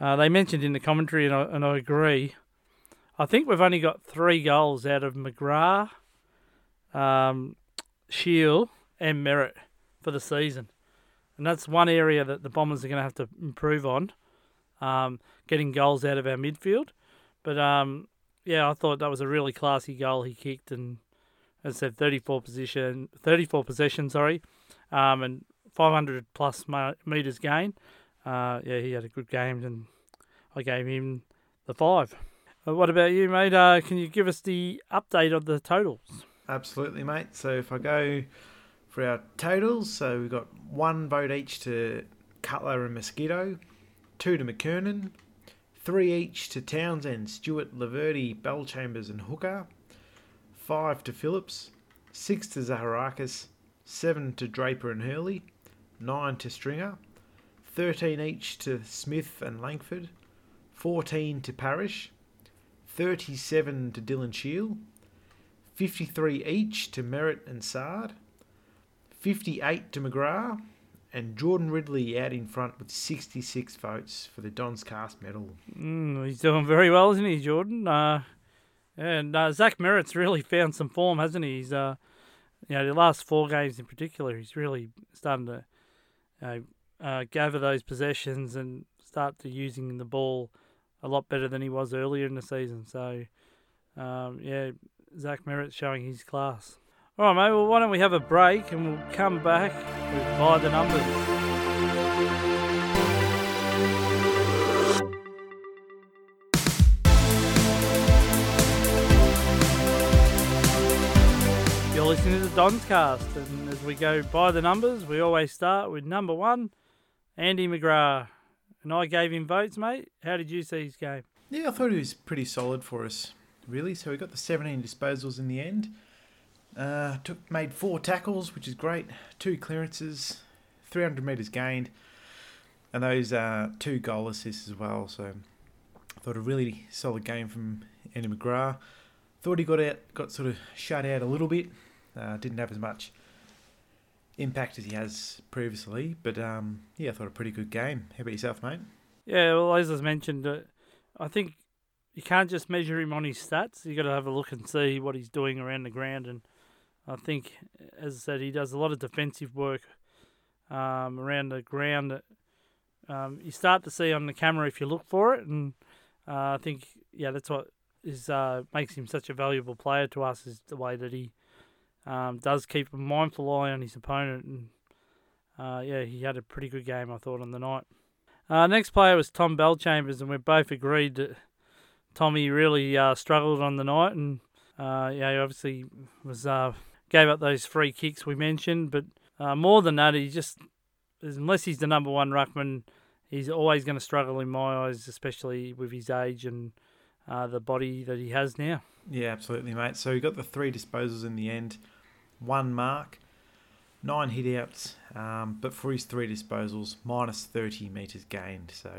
uh, they mentioned in the commentary, and I, and I agree. I think we've only got three goals out of McGrath, um, and Merrett for the season. And that's one area that the Bombers are going to have to improve on, um, getting goals out of our midfield. But um, yeah, I thought that was a really classy goal he kicked, and as I said, 34 position, 34 possession, sorry, um, and 500 plus meters gain. Uh, yeah, he had a good game, and I gave him the five. Uh, what about you, mate? Uh, can you give us the update of the totals? Absolutely, mate. So if I go for our totals. So we've got one vote each to Cutler and Mosquito, two to McKernan, three each to Townsend, Stewart, Laverde, Bellchambers, and Hooker, five to Phillips, six to Zaharakis, seven to Draper and Hurley, nine to Stringer, 13 each to Smith and Langford, 14 to Parish, 37 to Dylan Shiel, 53 each to Merrett and Saad, 58 to McGrath, and Jordan Ridley out in front with 66 votes for the Don's Cast medal. Mm, he's doing very well, isn't he, Jordan? Uh, and uh, Zach Merrett's really found some form, hasn't he? He's, uh, you know, the last four games in particular, he's really starting to you know, gather those possessions and start to using the ball a lot better than he was earlier in the season. So, um, yeah, Zach Merrett's showing his class. All right, mate. Well, why don't we have a break and we'll come back with By the Numbers. Listening to the Dons Cast, and as we go by the numbers, we always start with number one, Andy McGrath. And I gave him votes, mate. How did you see his game? Yeah, I thought he was pretty solid for us, really. So we got the 17 disposals in the end. Uh, took made four tackles, which is great. Two clearances, 300 metres gained, and those uh, two goal assists as well. So I thought a really solid game from Andy McGrath. Thought he got out, got sort of shut out a little bit. Uh, didn't have as much impact as he has previously. But um, yeah, I thought a pretty good game. How about yourself, mate? Yeah, well, as I mentioned, uh, I think you can't just measure him on his stats. You got to have a look and see what he's doing around the ground. And I think, as I said, he does a lot of defensive work um, around the ground. Um, you start to see on the camera if you look for it, and uh, I think yeah, that's what is uh, makes him such a valuable player to us is the way that he um, does keep a mindful eye on his opponent. And uh, yeah, he had a pretty good game, I thought, on the night. Uh, next player was Tom Bellchambers, and we both agreed that Tommy really uh, struggled on the night, and uh, yeah, he obviously was uh, gave up those free kicks we mentioned, but uh, more than that, he just unless he's the number one ruckman, he's always going to struggle in my eyes, especially with his age and uh, the body that he has now. Yeah, absolutely, mate. So he got the three disposals in the end, one mark, nine hitouts, um, but for his three disposals, minus 30 metres gained. So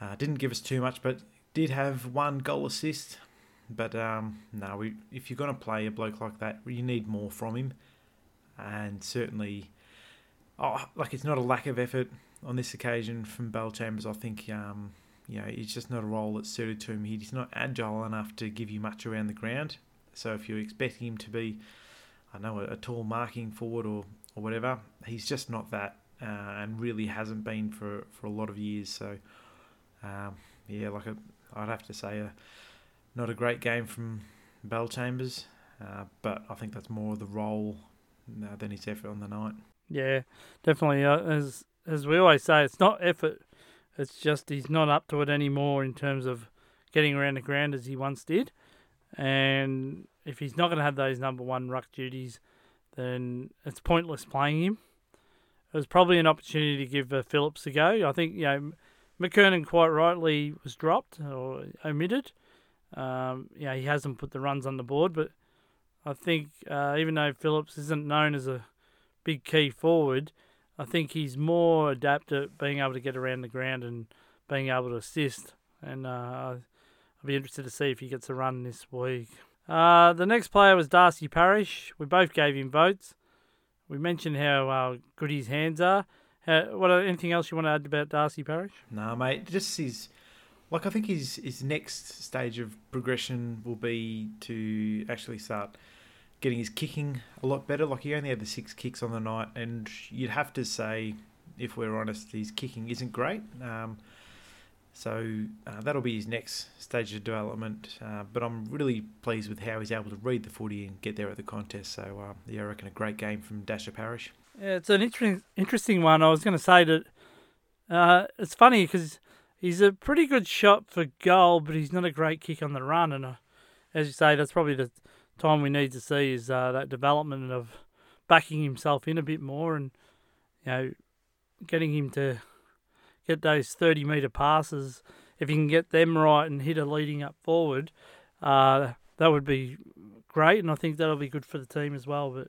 uh, didn't give us too much, but did have one goal assist. But um, no, we, if you're going to play a bloke like that, you need more from him. And certainly, oh, like it's not a lack of effort on this occasion from Bellchambers. I think um, you know it's just not a role that's suited to him. He's not agile enough to give you much around the ground. So if you're expecting him to be I know a, a tall marking forward or, or whatever. He's just not that, uh, and really hasn't been for, for a lot of years. So, um, yeah, like i would have to say, a, not a great game from Bellchambers, uh, but I think that's more the role uh, than his effort on the night. Yeah, definitely. Uh, as as we always say, it's not effort. It's just he's not up to it anymore in terms of getting around the ground as he once did, and if he's not going to have those number one ruck duties, then it's pointless playing him. It was probably an opportunity to give uh, Phillips a go. I think you know McKernan quite rightly was dropped or omitted. Um, yeah, he hasn't put the runs on the board, but I think uh, even though Phillips isn't known as a big key forward, I think he's more adept at being able to get around the ground and being able to assist. And uh, I'll be interested to see if he gets a run this week. Uh, the next player was Darcy Parish. We both gave him votes. We mentioned how uh, good his hands are. How, what anything else you want to add about Darcy Parish? No, mate. Just his like I think his his next stage of progression will be to actually start getting his kicking a lot better. Like he only had the six kicks on the night, and you'd have to say, if we're honest, his kicking isn't great. Um, so uh, that'll be his next stage of development. Uh, but I'm really pleased with how he's able to read the footy and get there at the contest. So uh, yeah, I reckon a great game from Dasher Parish. Yeah, it's an interesting interesting one. I was going to say that uh, it's funny because he's a pretty good shot for goal, but he's not a great kick on the run. And uh, as you say, that's probably the time we need to see is uh, that development of backing himself in a bit more and you know getting him to get those 30 metre passes, if you can get them right and hit a leading up forward, uh, that would be great. And I think that'll be good for the team as well. But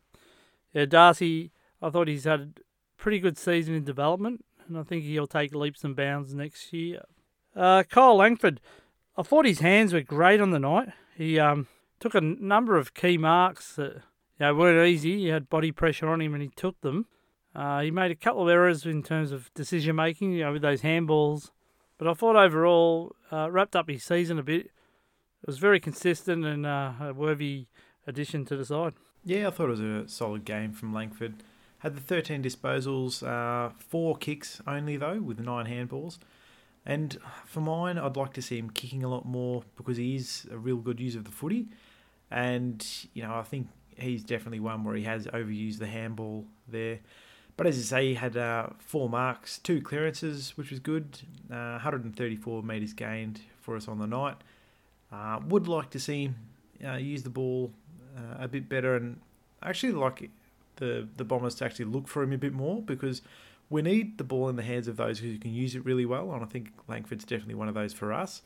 yeah, Darcy, I thought he's had a pretty good season in development, and I think he'll take leaps and bounds next year. Uh, Kyle Langford, I thought his hands were great on the night. He um, took a number of key marks that you know, weren't easy. He had body pressure on him, and he took them. Uh, he made a couple of errors in terms of decision making, you know, with those handballs. But I thought overall, uh, wrapped up his season a bit. It was very consistent and uh, a worthy addition to the side. Yeah, I thought it was a solid game from Langford. Had the 13 disposals, uh, four kicks only though, with nine handballs. And for mine, I'd like to see him kicking a lot more because he is a real good user of the footy. And, you know, I think he's definitely one where he has overused the handball there. But as you say, he had uh, four marks, two clearances, which was good. Uh, 134 metres gained for us on the night. Uh, would like to see him uh, use the ball uh, a bit better, and actually like the the Bombers to actually look for him a bit more because we need the ball in the hands of those who can use it really well, and I think Langford's definitely one of those for us.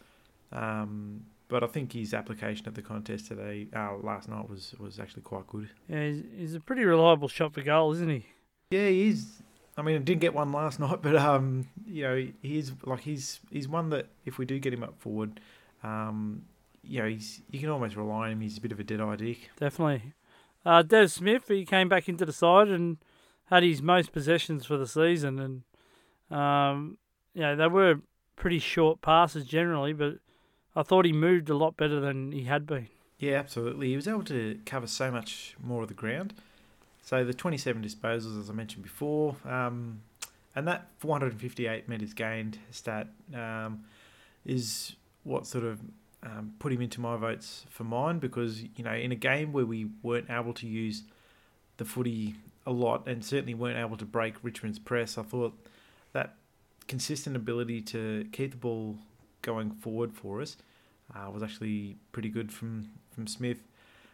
Um, but I think his application at the contest today, uh, last night, was was actually quite good. Yeah, he's, he's a pretty reliable shot for goal, isn't he? Yeah, he is. I mean, I didn't get one last night, but um, you know, he's like he's he's one that if we do get him up forward, um, you know, he's you can almost rely on him. He's a bit of a dead eye dick. Definitely. Uh, Dev Smith, he came back into the side and had his most possessions for the season, and um, you know they were pretty short passes generally, but I thought he moved a lot better than he had been. Yeah, absolutely. He was able to cover so much more of the ground. So the 27 disposals, as I mentioned before, um, and that 458 metres gained stat um, is what sort of um, put him into my votes for mine because, you know, in a game where we weren't able to use the footy a lot and certainly weren't able to break Richmond's press, I thought that consistent ability to keep the ball going forward for us uh, was actually pretty good from, from Smith.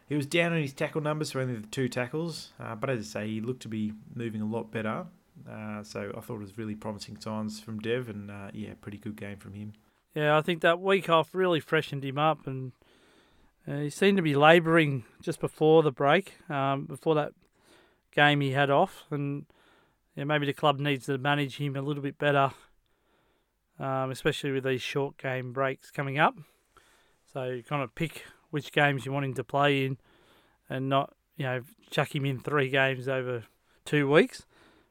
He was down on his tackle numbers for only the two tackles, uh, but as I say, he looked to be moving a lot better. Uh, so I thought it was really promising signs from Dev, and uh, yeah, pretty good game from him. Yeah, I think that week off really freshened him up, and uh, he seemed to be labouring just before the break, um, before that game he had off, and yeah, maybe the club needs to manage him a little bit better, um, especially with these short game breaks coming up. So you kind of pick which games you want him to play in, and not you know chuck him in three games over two weeks.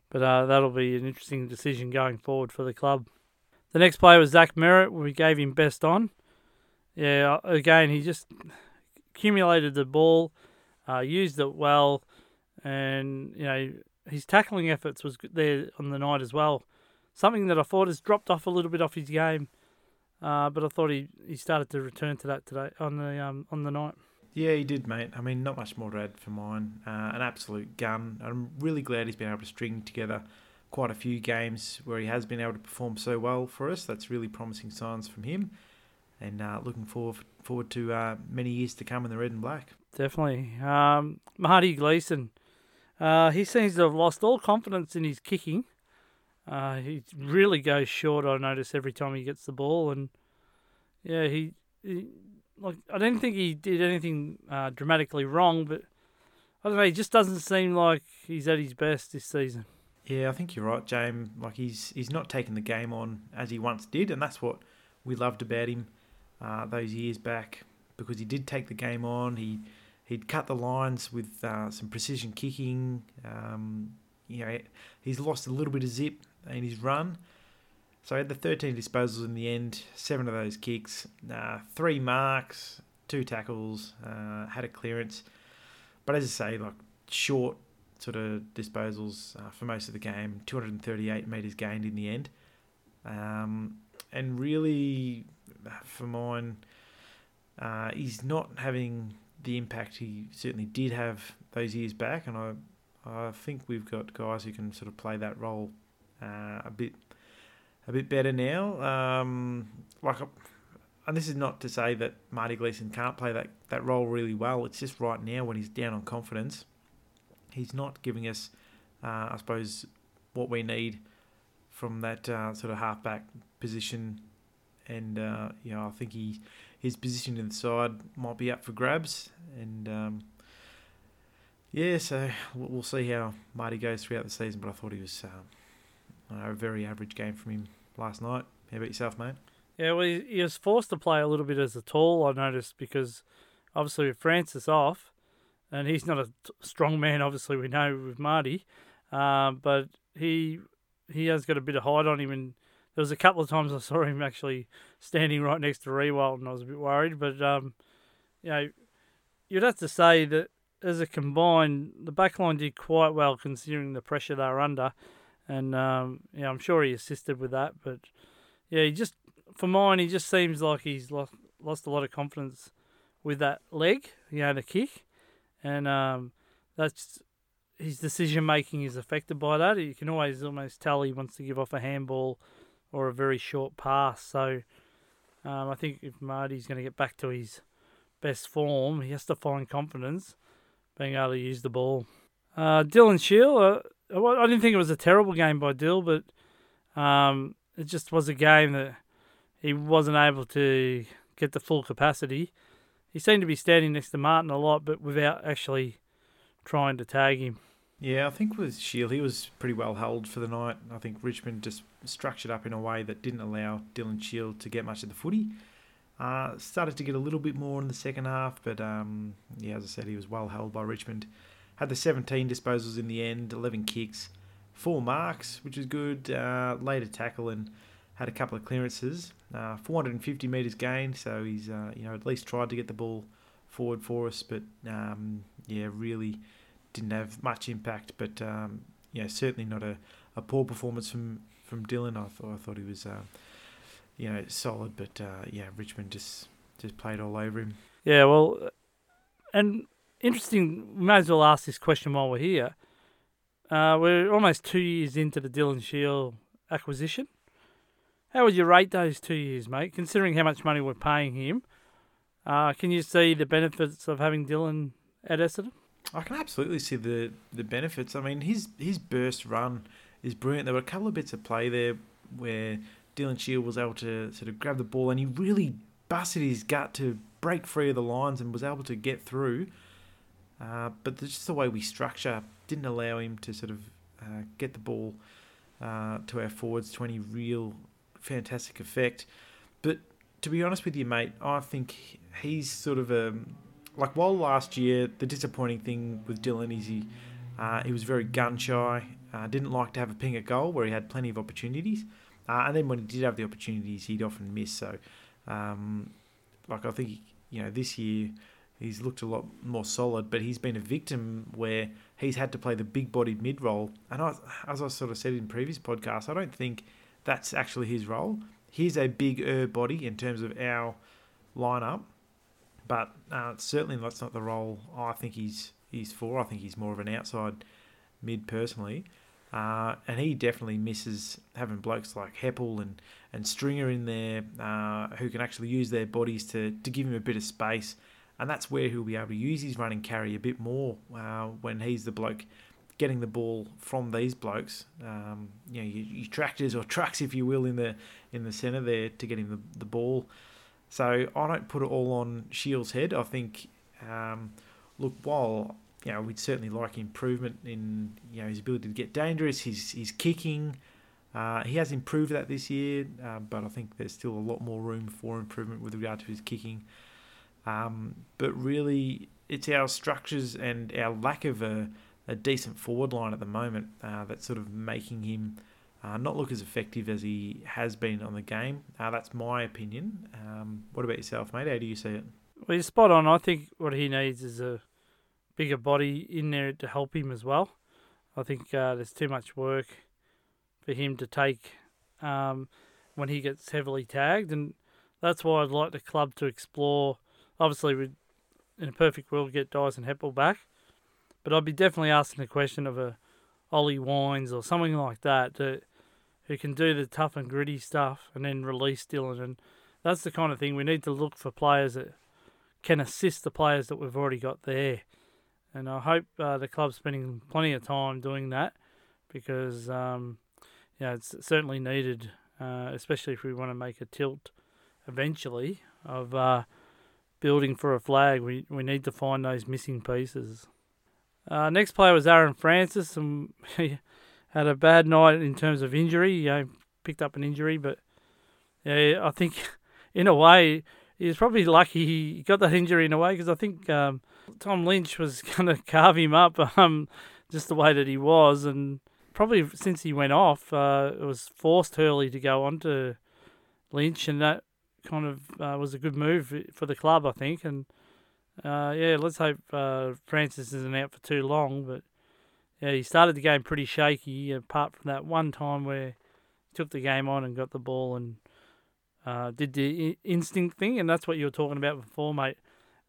But uh, that'll be an interesting decision going forward for the club. The next player was Zach Merrett. We gave him best on. Yeah, again, he just accumulated the ball, uh, used it well, and you know his tackling efforts was there on the night as well. Something that I thought has dropped off a little bit off his game, uh, but I thought he, he started to return to that today on the um, on the night. Yeah, he did, mate. I mean, not much more to add for mine. Uh, an absolute gun. I'm really glad he's been able to string together quite a few games where he has been able to perform so well for us. That's really promising signs from him, and uh, looking forward forward to uh, many years to come in the red and black. Definitely, um, Marty Gleeson. Uh, he seems to have lost all confidence in his kicking. Uh, he really goes short. I notice every time he gets the ball, and yeah, he, he like I don't think he did anything uh, dramatically wrong, but I don't know. He just doesn't seem like he's at his best this season. Yeah, I think you're right, James. Like he's he's not taking the game on as he once did, and that's what we loved about him uh, those years back because he did take the game on. He he'd cut the lines with uh, some precision kicking. Um, you know, he's lost a little bit of zip in his run. So he had the 13 disposals in the end, seven of those kicks, uh, three marks, two tackles, uh, had a clearance. But as I say, like short sort of disposals uh, for most of the game, 238 metres gained in the end. Um, and really, for mine, uh, he's not having the impact he certainly did have those years back. And I, I think we've got guys who can sort of play that role uh, a bit a bit better now. Um, like, and this is not to say that Marty Gleeson can't play that, that role really well. It's just right now when he's down on confidence, he's not giving us, uh, I suppose, what we need from that uh, sort of halfback position. And uh, you know, I think he his position in the side might be up for grabs. And um, yeah, so we'll see how Marty goes throughout the season. But I thought he was um, a very average game from him last night. How about yourself, mate? Yeah, well, he, was forced to play a little bit as a tall. I noticed because obviously with Francis off, and he's not a strong man. Obviously, we know with Marty, um, but he he has got a bit of height on him, and there was a couple of times I saw him actually standing right next to Riewoldt, and I was a bit worried. But um, you know, you'd have to say that as a combined, the backline did quite well considering the pressure they were under, and um, yeah, I'm sure he assisted with that. But yeah, he just for mine, he just seems like he's lost lost a lot of confidence with that leg, you know, the kick, and um, that's his decision making is affected by that. You can always almost tell he wants to give off a handball or a very short pass. So um, I think if Marty's going to get back to his best form, he has to find confidence being able to use the ball. Uh, Dylan Shiel, uh, I didn't think it was a terrible game by Dill, but um, it just was a game that he wasn't able to get the full capacity. He seemed to be standing next to Martin a lot, but without actually trying to tag him. Yeah, I think with Shiel, he was pretty well held for the night. I think Richmond just structured up in a way that didn't allow Dylan Shiel to get much of the footy. Uh, started to get a little bit more in the second half, but um, yeah, as I said, he was well held by Richmond. Had the 17 disposals in the end, 11 kicks, four marks, which is good. Uh, laid a tackle and had a couple of clearances. Uh, 450 metres gained, so he's uh, you know at least tried to get the ball forward for us, but um, yeah, really didn't have much impact. But um, yeah, certainly not a, a poor performance from from Dylan. I thought I thought he was uh, you know solid, but uh, yeah, Richmond just just played all over him. Yeah, well, and interesting. We may as well ask this question while we're here. Uh, we're almost two years into the Dylan Shiel acquisition. How would you rate those two years, mate? Considering how much money we're paying him, uh, can you see the benefits of having Dylan at Essendon? I can absolutely see the the benefits. I mean, his his burst run is brilliant. There were a couple of bits of play there where Dylan Shiel was able to sort of grab the ball and he really busted his gut to break free of the lines and was able to get through. Uh, but just the way we structure didn't allow him to sort of uh, get the ball uh, to our forwards to any real fantastic effect. But to be honest with you, mate, I think he's sort of a like while last year the disappointing thing with Dylan is he uh, he was very gun shy, uh, didn't like to have a ping at goal where he had plenty of opportunities, and then when he did have the opportunities, he'd often miss. So, um, like I think you know this year he's looked a lot more solid, but he's been a victim where he's had to play the big-bodied mid role. And I, as I sort of said in previous podcasts, I don't think that's actually his role. He's a bigger body in terms of our lineup, but uh, certainly that's not the role I think he's he's for. I think he's more of an outside mid personally. Uh, and he definitely misses having blokes like Heppell and, and Stringer in there uh, who can actually use their bodies to, to give him a bit of space. And that's where he'll be able to use his running carry a bit more uh, when he's the bloke getting the ball from these blokes. Um, you know, your, your, tractors or trucks, if you will, in the in the centre there to get him the, the ball. So I don't put it all on Shiel's head. I think, um, look, while you know, we'd certainly like improvement in you know his ability to get dangerous, his his kicking. Uh, he has improved that this year, uh, but I think there's still a lot more room for improvement with regard to his kicking. Um, but really, it's our structures and our lack of a, a decent forward line at the moment uh, that's sort of making him uh, not look as effective as he has been on the game. Uh, that's my opinion. Um, what about yourself, mate? How do you see it? Well, you're spot on. I think what he needs is a bigger body in there to help him as well. I think uh, there's too much work for him to take um, when he gets heavily tagged, and that's why I'd like the club to explore. Obviously, we in a perfect world get Dyson Heppell back, but I'd be definitely asking the question of a Ollie Wines or something like that who can do the tough and gritty stuff and then release Dylan. And that's the kind of thing we need to look for players that can assist the players that we've already got there and I hope uh, the club's spending plenty of time doing that because um, yeah, it's certainly needed, uh, especially if we want to make a tilt eventually of uh, building for a flag. We we need to find those missing pieces. Uh, next player was Aaron Francis, and he had a bad night in terms of injury. You know, picked up an injury, but yeah, I think in a way he's probably lucky he got that injury in a way because I think. Um, Tom Lynch was going to carve him up um, just the way that he was. And probably since he went off, uh, it was forced Hurley to go on to Lynch. And that kind of uh, was a good move for the club, I think. And uh, yeah, let's hope uh, Francis isn't out for too long. But yeah, he started the game pretty shaky, apart from that one time where he took the game on and got the ball and uh, did the instinct thing. And that's what you were talking about before, mate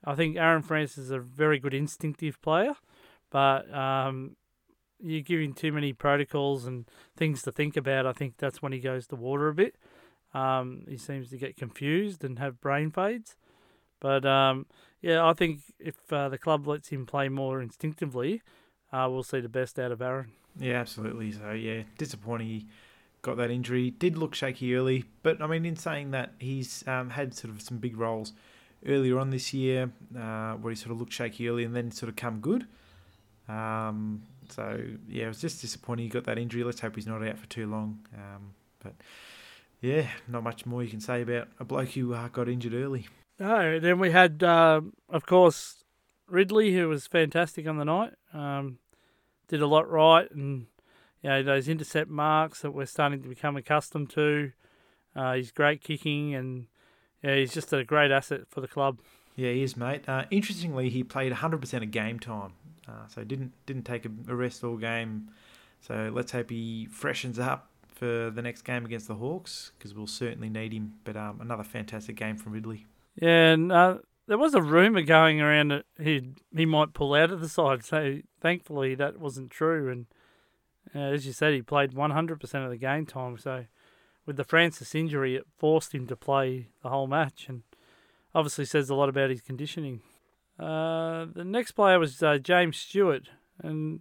I think Aaron Francis is a very good instinctive player, but um, you're giving too many protocols and things to think about. I think that's when he goes to water a bit. Um, he seems to get confused and have brain fades. But um, yeah, I think if uh, the club lets him play more instinctively, uh, we'll see the best out of Aaron. Yeah, absolutely. So yeah, disappointing he got that injury. Did look shaky early, but I mean, in saying that, he's um, had sort of some big roles earlier on this year uh, where he sort of looked shaky early and then sort of come good. Um, so yeah, it was just disappointing he got that injury. Let's hope he's not out for too long. Um, but yeah, not much more you can say about a bloke who uh, got injured early. No, then we had, uh, of course, Ridley, who was fantastic on the night. Um, did a lot right, and you know those intercept marks that we're starting to become accustomed to. Uh, he's great kicking, and yeah, he's just a great asset for the club. Yeah, he is, mate. Uh, interestingly, he played 100% of game time, uh, so didn't didn't take a rest all game. So let's hope he freshens up for the next game against the Hawks because we'll certainly need him. But um, another fantastic game from Ridley. Yeah, and uh, there was a rumor going around that he he might pull out of the side. So thankfully that wasn't true. And uh, as you said, he played 100% of the game time. So with the Francis injury, it forced him to play the whole match, and obviously says a lot about his conditioning. Uh, the next player was uh, James Stewart, and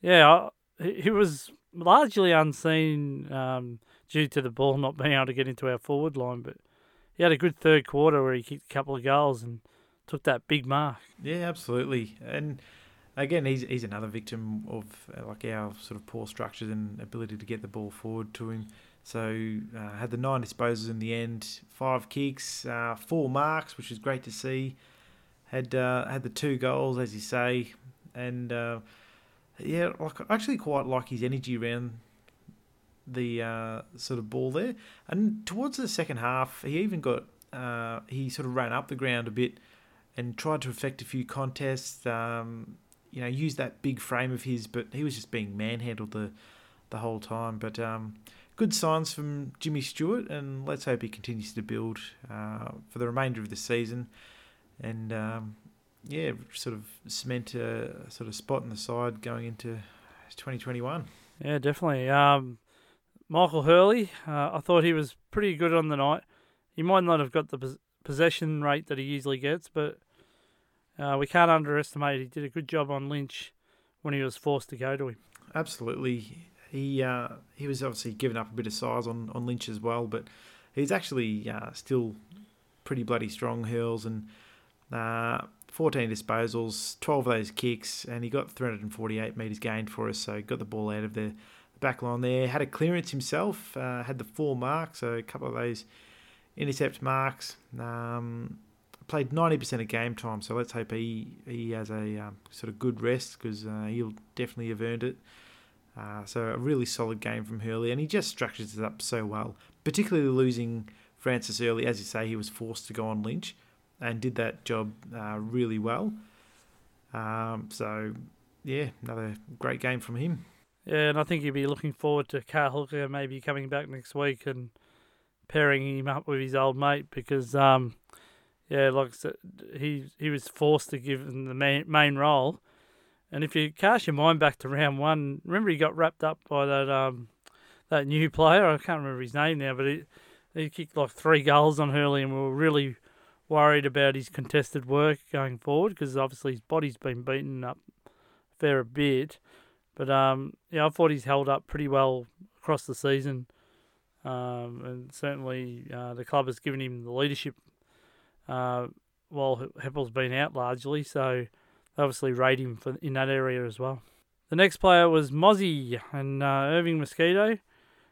yeah, he was largely unseen um, due to the ball not being able to get into our forward line, but he had a good third quarter where he kicked a couple of goals and took that big mark. Yeah, absolutely, and again, he's he's another victim of uh, like our sort of poor structures and ability to get the ball forward to him. So uh, had the nine disposals in the end, five kicks, uh, four marks, which is great to see. Had uh, had the two goals, as you say, and uh, yeah, like I actually quite like his energy around the uh, sort of ball there. And towards the second half, he even got uh, he sort of ran up the ground a bit and tried to affect a few contests. Um, you know, used that big frame of his, but he was just being manhandled the the whole time. But um, good signs from Jimmy Stewart, and let's hope he continues to build uh, for the remainder of the season, and um, yeah, sort of cement a sort of spot in the side going into 2021. Yeah, definitely. Um, Michael Hurley, uh, I thought he was pretty good on the night. He might not have got the pos- possession rate that he usually gets, but uh, we can't underestimate. He did a good job on Lynch when he was forced to go to him. Absolutely he uh, he was obviously given up a bit of size on, on Lynch as well, but he's actually uh, still pretty bloody strong hurls and uh, 14 disposals, 12 of those kicks, and he got 348 metres gained for us. So got the ball out of the back line there. Had a clearance himself, uh, had the four marks, so a couple of those intercept marks. Um, played 90% of game time, so let's hope he, he has a um, sort of good rest because uh, he'll definitely have earned it. Uh, so a really solid game from Hurley, and he just structures it up so well. Particularly losing Francis early, as you say, he was forced to go on Lynch, and did that job uh, really well. Um, so yeah, another great game from him. Yeah, and I think you'd be looking forward to Cale Hooker maybe coming back next week and pairing him up with his old mate because, um, yeah, like I said, he he was forced to give him the main, main role and if you cast your mind back to round one, remember he got wrapped up by that um that new player. I can't remember his name now, but he he kicked like three goals on Hurley, and we were really worried about his contested work going forward because obviously his body's been beaten up a fair bit. But um, yeah, I thought he's held up pretty well across the season, um, and certainly uh, the club has given him the leadership uh, while Heppell's been out largely. So obviously rate him for in that area as well. The next player was Mozzie and uh, Irving Mosquito.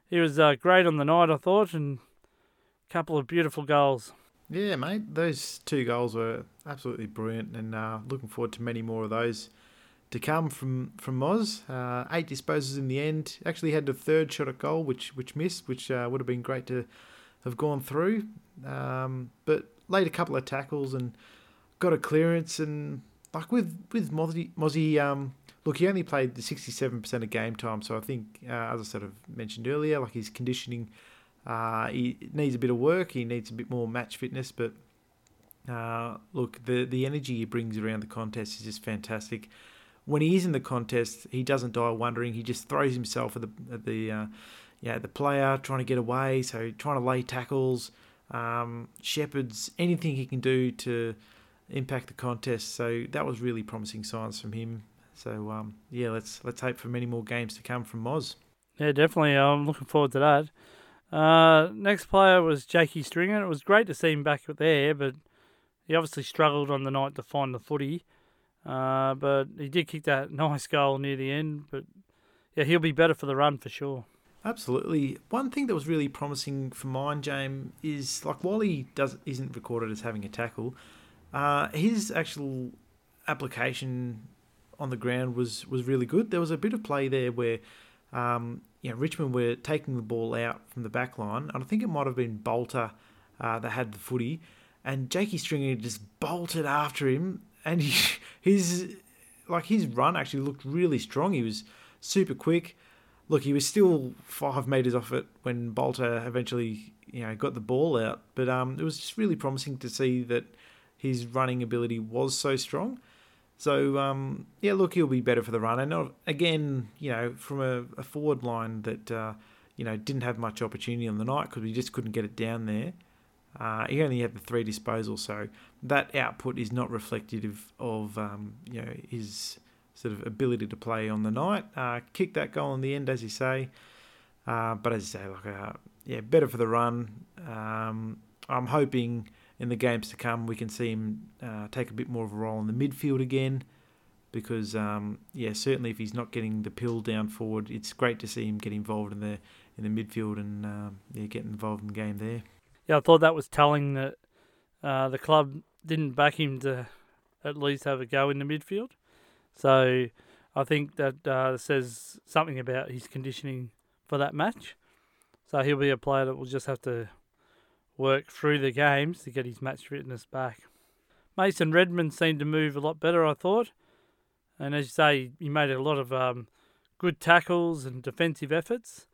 He was uh, great on the night, I thought, and a couple of beautiful goals. Yeah, mate, those two goals were absolutely brilliant, and uh, looking forward to many more of those to come from from Moz. Uh, eight disposals in the end. Actually had the third shot at goal, which which missed, which uh, would have been great to have gone through. Um, but laid a couple of tackles and got a clearance and like with with Mozzie, Mozzie um, look, he only played the sixty seven percent of game time, so I think, uh, as I sort of mentioned earlier, like his conditioning, uh, he needs a bit of work. He needs a bit more match fitness, but uh, look, the the energy he brings around the contest is just fantastic. When he is in the contest, he doesn't die wondering. He just throws himself at the at the uh, yeah the player trying to get away. So trying to lay tackles, um, shepherds, anything he can do to impact the contest. So that was really promising signs from him. So um, yeah, let's let's hope for many more games to come from Moz. Yeah, definitely. I'm looking forward to that. Uh, next player was Jakey Stringer. It was great to see him back there, but he obviously struggled on the night to find the footy. Uh, but he did kick that nice goal near the end. But yeah, he'll be better for the run for sure. Absolutely. One thing that was really promising for mine, James, is like while he does isn't recorded as having a tackle, uh, his actual application on the ground was was really good. There was a bit of play there where, um, know, Richmond were taking the ball out from the back line, and I think it might have been Balta uh, that had the footy, and Jakey Stringer just bolted after him, and he, his like his run actually looked really strong. He was super quick. Look, he was still five meters off it when Balta eventually you know got the ball out, but um, it was just really promising to see that his running ability was so strong. So um, yeah, look, he'll be better for the run. And again, you know, from a, a forward line that uh, you know didn't have much opportunity on the night because we just couldn't get it down there. Uh, he only had the three disposals, so that output is not reflective of um, you know his sort of ability to play on the night. Uh, kicked that goal in the end, as you say. Uh, but as you say, like uh, yeah, better for the run. Um, I'm hoping in the games to come we can see him uh, take a bit more of a role in the midfield again. Because um, yeah, certainly if he's not getting the pill down forward, it's great to see him get involved in the in the midfield and um, yeah, get involved in the game there. Yeah, I thought that was telling that uh, the club didn't back him to at least have a go in the midfield. So I think that uh, says something about his conditioning for that match. So he'll be a player that will just have to work through the games to get his match fitness back. Mason Redman seemed to move a lot better, I thought. And as you say, he made a lot of um, good tackles and defensive efforts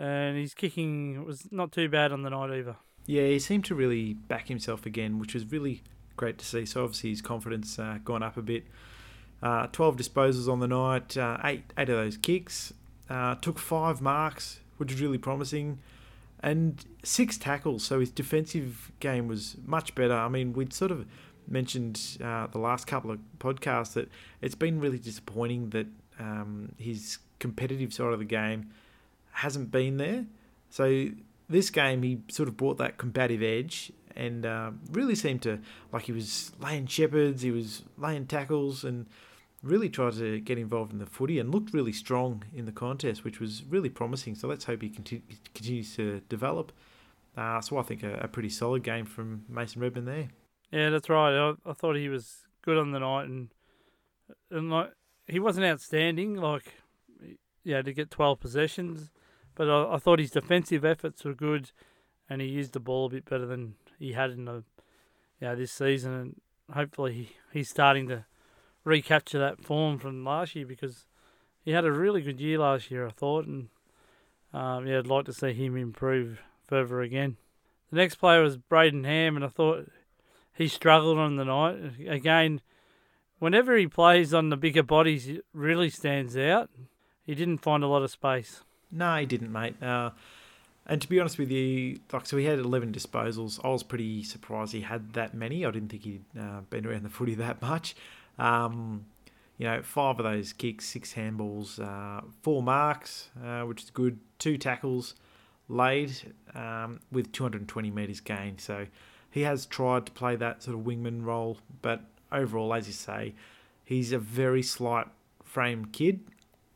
and his kicking was not too bad on the night either. Yeah, he seemed to really back himself again, which was really great to see. So obviously his confidence uh, gone up a bit. Uh, Twelve disposals on the night, uh, eight eight of those kicks. Uh, took five marks, which was really promising, and six tackles. So his defensive game was much better. I mean, we'd sort of mentioned uh, the last couple of podcasts that it's been really disappointing that um, his competitive side of the game hasn't been there. So this game, he sort of brought that combative edge and uh, really seemed to like he was laying shepherds, he was laying tackles, and really tried to get involved in the footy and looked really strong in the contest, which was really promising. So let's hope he continue, continues to develop. Uh, so I think a, a, pretty solid game from Mason Redman there. Yeah, that's right. I, I thought he was good on the night, and and like he wasn't outstanding. Like yeah, to get twelve possessions but I, I thought his defensive efforts were good, and he used the ball a bit better than he had in the, yeah, this season. And hopefully he, he's starting to recapture that form from last year because he had a really good year last year, I thought, and um, yeah, I'd like to see him improve further again. The next player was Brayden Ham, and I thought he struggled on the night. Again, whenever he plays on the bigger bodies, it really stands out. He didn't find a lot of space. No, he didn't, mate. Uh, and to be honest with you, like so, he had eleven disposals. I was pretty surprised he had that many. I didn't think he'd uh, been around the footy that much. Um, you know, five of those kicks, six handballs, uh, four marks, uh, which is good. Two tackles laid um, with 220 metres gained. So he has tried to play that sort of wingman role, but overall, as you say, he's a very slight frame kid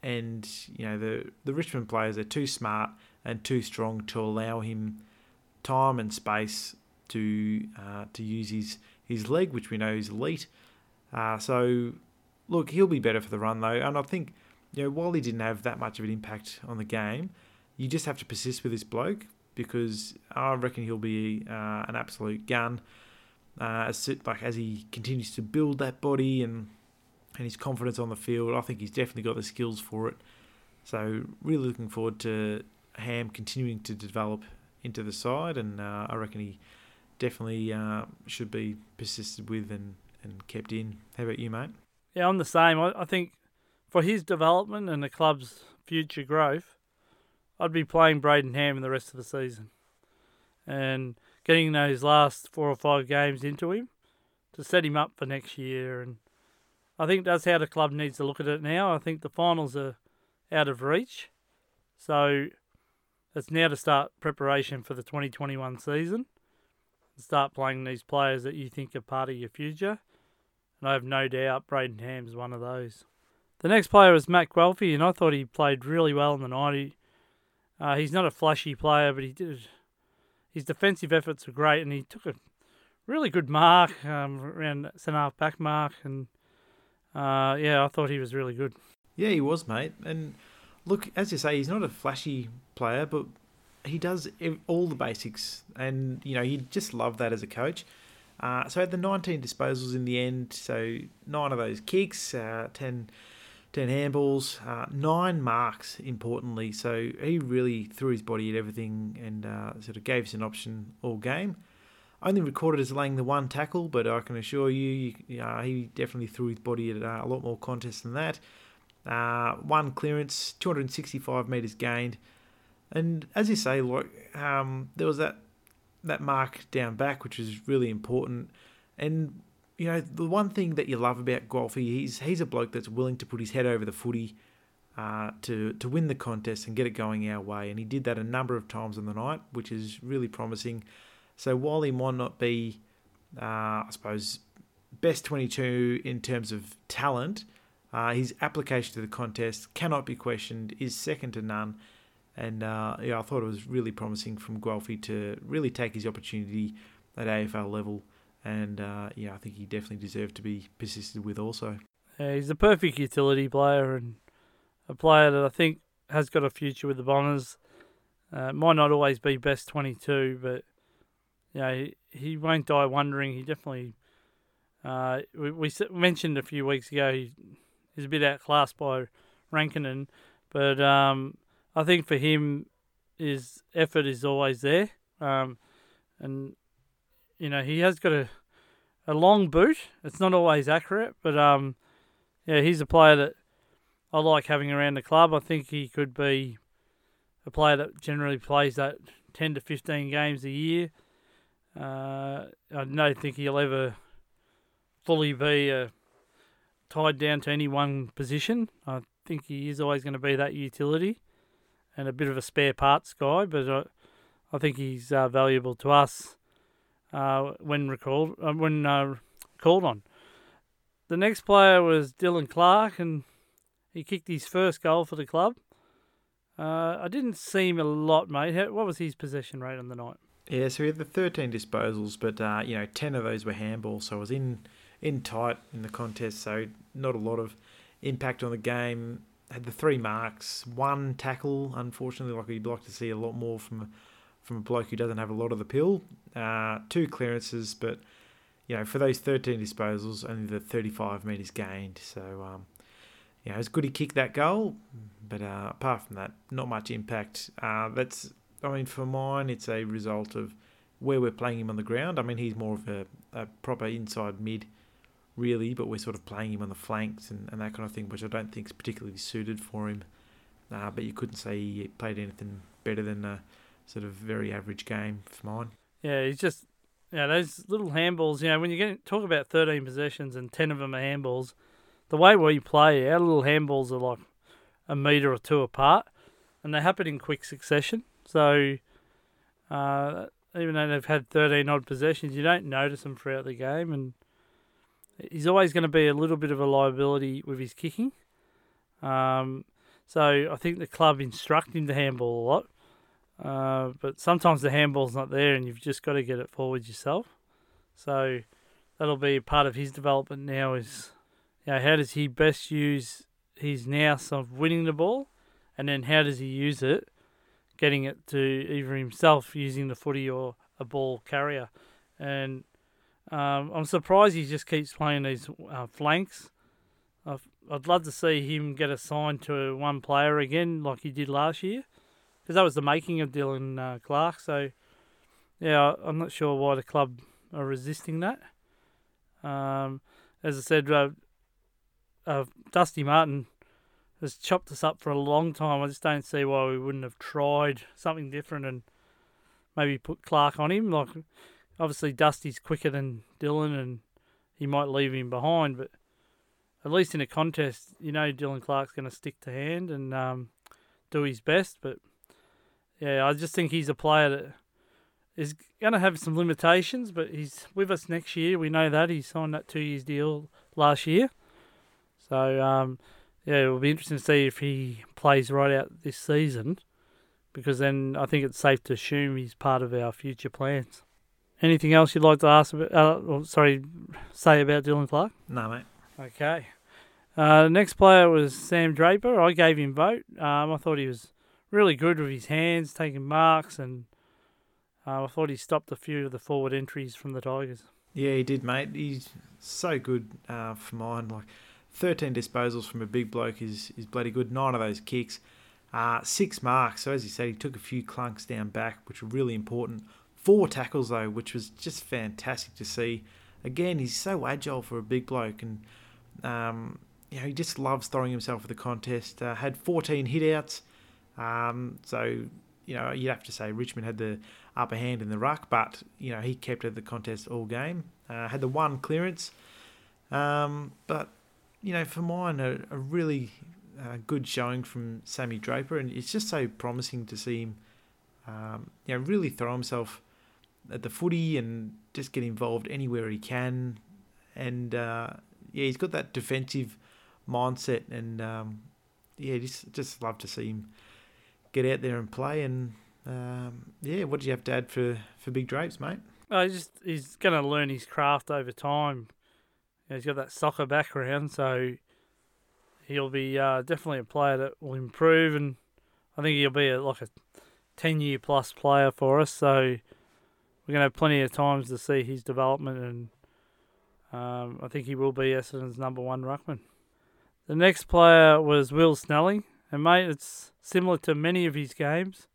and you know the the Richmond players are too smart and too strong to allow him time and space to uh, to use his his leg, which we know is elite. Uh, so look, he'll be better for the run though, and I think you know while he didn't have that much of an impact on the game, you just have to persist with this bloke because I reckon he'll be uh, an absolute gun. Uh, as like as he continues to build that body and and his confidence on the field. I think he's definitely got the skills for it. So really looking forward to Ham continuing to develop into the side, and uh, I reckon he definitely uh, should be persisted with and, and kept in. How about you, mate? Yeah, I'm the same. I, I think for his development and the club's future growth, I'd be playing Brayden Ham in the rest of the season, and getting those last four or five games into him to set him up for next year and I think that's how the club needs to look at it now. I think the finals are out of reach. So it's now to start preparation for the 2021 season. Start playing these players that you think are part of your future. And I have no doubt Brayden Ham's one of those. The next player was Matt Guelfi, and I thought he played really well in the night. He, uh, he's not a flashy player, but he did. His defensive efforts were great, and he took a really good mark um, around centre half back mark, and uh, yeah, I thought he was really good. Yeah, he was, mate. And look, as you say, he's not a flashy player, but he does all the basics, and you know you just love that as a coach. Uh, so had the 19 disposals in the end, so nine of those kicks, uh, 10, 10 handballs, uh, nine marks, importantly. So he really threw his body at everything and uh, sort of gave us an option all game. Only recorded as laying the one tackle, but I can assure you, you he definitely threw his body at uh, a lot more contests than that. Uh, one clearance, 265 metres gained. And as you say, like um, there was that that mark down back, which is really important. And you know, the one thing that you love about Guelphy, he's he's a bloke that's willing to put his head over the footy uh, to to win the contest and get it going our way. And he did that a number of times in the night, which is really promising. So while he might not be, uh, I suppose, best 22 in terms of talent, uh, his application to the contest cannot be questioned, is second to none. And uh, yeah, I thought it was really promising from Guelphy to really take his opportunity at AFL level. And uh, yeah, I think he definitely deserved to be persisted with also. Yeah, he's a perfect utility player and a player that I think has got a future with the Bombers. Uh, might not always be best 22, but yeah, he, he won't die wondering. He definitely, uh, we, we mentioned a few weeks ago, he, he's a bit outclassed by Rankinen, but um, I think for him, his effort is always there, um, and you know he has got a a long boot. It's not always accurate, but um, yeah, he's a player that I like having around the club. I think he could be a player that generally plays that ten to fifteen games a year. Uh, I don't think he'll ever fully be uh, tied down to any one position. I think he is always going to be that utility and a bit of a spare parts guy, but I, I think he's uh, valuable to us uh, when recalled uh, when uh, called on. The next player was Dylan Clarke, and he kicked his first goal for the club. Uh, I didn't see him a lot, mate. what was his possession rate on the night? Yeah, so he had the 13 disposals, but uh, you know, 10 of those were handballs, so I was in in tight in the contest, so not a lot of impact on the game had the three marks, one tackle. Unfortunately, like you'd like to see a lot more from from a bloke who doesn't have a lot of the pill. Uh, two clearances, but you know for those 13 disposals, only the 35 meters gained. So um, you know it's good he kicked that goal, but uh, apart from that, not much impact. Uh, that's I mean for mine, it's a result of where we're playing him on the ground. I mean he's more of a, a proper inside mid really, but we're sort of playing him on the flanks and, and that kind of thing, which I don't think is particularly suited for him. Uh, but you couldn't say he played anything better than a sort of very average game for mine. Yeah, he's just, yeah, those little handballs, you know, when you get talk about 13 possessions and 10 of them are handballs, the way we play, our little handballs are like a metre or two apart, and they happen in quick succession. So, uh, even though they've had 13 odd possessions, you don't notice them throughout the game, and he's always going to be a little bit of a liability with his kicking. Um, so I think the club instruct him to handball a lot. Uh, but sometimes the handball's not there and you've just got to get it forward yourself. So that'll be part of his development now is you know, how does he best use his nous of winning the ball and then how does he use it getting it to either himself using the footy or a ball carrier. And um, I'm surprised he just keeps playing these uh, flanks. i would love to see him get assigned to one player again, like he did last year, because that was the making of Dylan uh, Clarke. So, yeah, I'm not sure why the club are resisting that. Um, as I said, uh, uh, Dusty Martin has chopped us up for a long time. I just don't see why we wouldn't have tried something different and maybe put Clarke on him. Like obviously Dusty's quicker than Dylan, and he might leave him behind. But at least in a contest, you know Dylan Clarke's going to stick to hand and um, do his best. But yeah, I just think he's a player that is going to have some limitations, but he's with us next year. We know that he signed that two years deal last year. So um, yeah, it will be interesting to see if he plays right out this season, because then I think it's safe to assume he's part of our future plans. Anything else you'd like to ask about? Uh, sorry, say about Dylan Clarke? No, mate. Okay. Uh, the next player was Sam Draper. I gave him vote. Um, I thought he was really good with his hands, taking marks, and uh, I thought he stopped a few of the forward entries from the Tigers. Yeah, he did, mate. He's so good uh, for mine. Like 13 disposals from a big bloke is, is bloody good. Nine of those kicks. Uh, six marks. So, as you said, he took a few clunks down back, which were really important. Four tackles, though, which was just fantastic to see. Again, he's so agile for a big bloke, and um, you know, he just loves throwing himself for the contest. Uh, had 14 hitouts. Um, so, you know, you'd have to say Richmond had the upper hand in the ruck, but, you know, he kept at the contest all game. Uh, had the one clearance. Um, but, you know, for mine, a, a really uh, good showing from Sammy Draper, and it's just so promising to see him, um, you know, really throw himself at the footy and just get involved anywhere he can. And, uh, yeah, he's got that defensive mindset, and um, yeah, just just love to see him get out there and play. And um, yeah, what do you have to add for for Big Drapes, mate? Oh, he's just he's going to learn his craft over time. You know, he's got that soccer background, so he'll be uh, definitely a player that will improve, and I think he'll be a, like a ten year plus player for us. So we're going to have plenty of times to see his development, and um, I think he will be Essendon's number one ruckman. The next player was Will Snelling, and mate, it's similar to many of his games.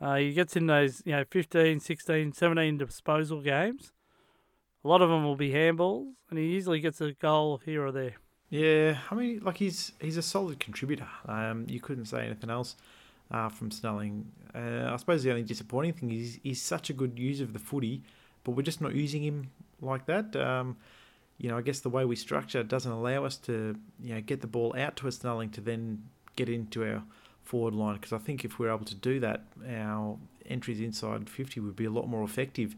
Uh, he gets in those, you know, 15, 16, 17 disposal games. A lot of them will be handballs, and he usually gets a goal here or there. Yeah, I mean, like he's he's a solid contributor. Um, you couldn't say anything else uh, from Snelling. Uh, I suppose the only disappointing thing is he's such a good user of the footy, but we're just not using him like that. Um, you know, I guess the way we structure doesn't allow us to, you know, get the ball out to a Snelling to then get into our forward line. Because I think if we're able to do that, our entries inside 50 would be a lot more effective.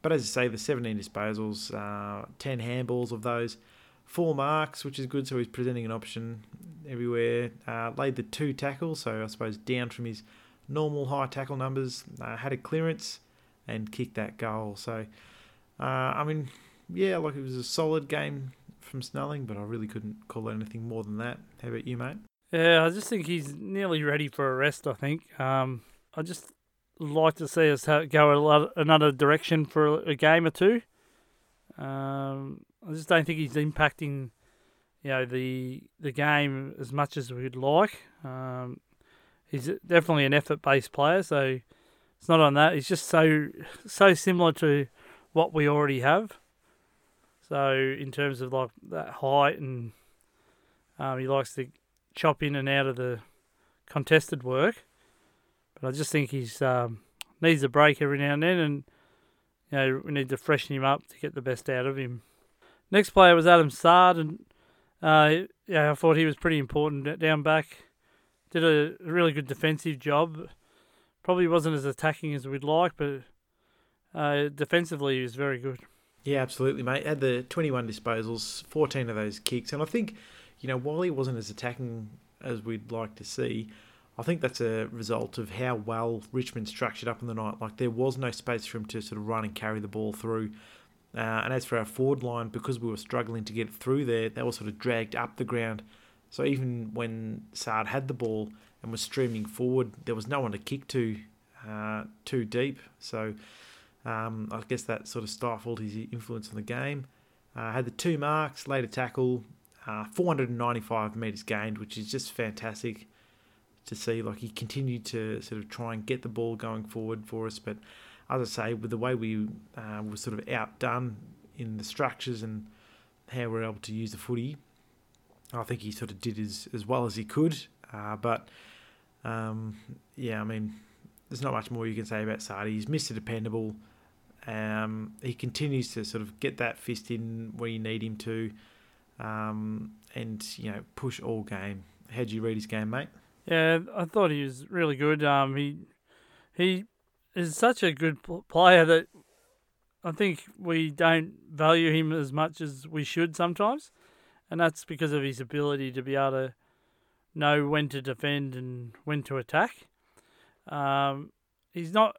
But as I say, the 17 disposals, uh, 10 handballs of those, four marks, which is good. So he's presenting an option everywhere. Uh, laid the two tackles, so I suppose down from his normal high tackle numbers. Uh, had a clearance and kicked that goal. So, uh, I mean, yeah, like it was a solid game from Snelling, but I really couldn't call it anything more than that. How about you, mate? Yeah, I just think he's nearly ready for a rest. I think. Um, I just like to see us go another direction for a game or two. Um, I just don't think he's impacting, you know, the the game as much as we'd like. Um, he's definitely an effort based player, so it's not on that. He's just so so similar to what we already have. So in terms of like that height and um, he likes to chop in and out of the contested work. But I just think he's um, needs a break every now and then, and you know we need to freshen him up to get the best out of him. Next player was Adam Saad, and uh, yeah, I thought he was pretty important down back. Did a really good defensive job. Probably wasn't as attacking as we'd like, but uh, defensively he was very good. Yeah, absolutely, mate. Had the 21 disposals, 14 of those kicks, and I think, you know, while he wasn't as attacking as we'd like to see, I think that's a result of how well Richmond structured up in the night. Like there was no space for him to sort of run and carry the ball through. Uh, and as for our forward line, because we were struggling to get through there, they were sort of dragged up the ground. So even when Saad had the ball and was streaming forward, there was no one to kick to uh, too deep. So um, I guess that sort of stifled his influence on the game. Uh, had the two marks, later tackle, uh, 495 metres gained, which is just fantastic to see. Like he continued to sort of try and get the ball going forward for us, but as I say, with the way we uh, were sort of outdone in the structures and how we are able to use the footy, I think he sort of did as as well as he could. Uh, but um, yeah, I mean, there's not much more you can say about Sardi. He's Mr. Dependable. Um, he continues to sort of get that fist in where you need him to, um, and you know push all game. How do you read his game, mate? Yeah, I thought he was really good. Um, he he is such a good player that I think we don't value him as much as we should sometimes, and that's because of his ability to be able to know when to defend and when to attack. Um, he's not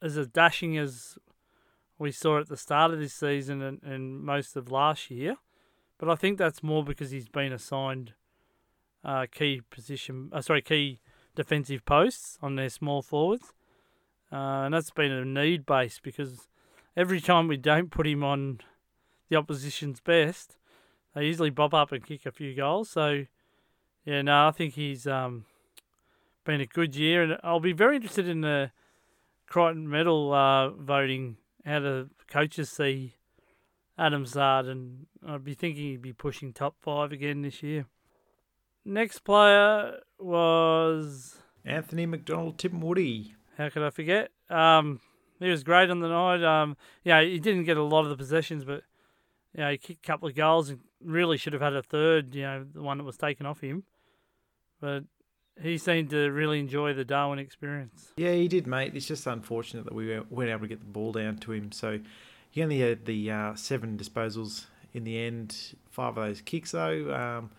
as dashing as we saw at the start of this season and, and most of last year. but I think that's more because he's been assigned uh, key position, uh, sorry, key defensive posts on their small forwards, uh, and that's been a need base because every time we don't put him on the opposition's best, they usually bob up and kick a few goals. So, yeah, no, I think he's um, been a good year, and I'll be very interested in the Crichton Medal uh, voting. How the coaches see Adam Saad, and I'd be thinking he'd be pushing top five again this year. Next player was Anthony McDonald Tipungwuti. How could I forget? Um, he was great on the night. Um, yeah, he didn't get a lot of the possessions, but know, he kicked a couple of goals and really should have had a third. You know, the one that was taken off him, but he seemed to really enjoy the Darwin experience. Yeah, he did, mate. It's just unfortunate that we weren't able to get the ball down to him. So he only had the uh, seven disposals in the end. Five of those kicks, though. Um,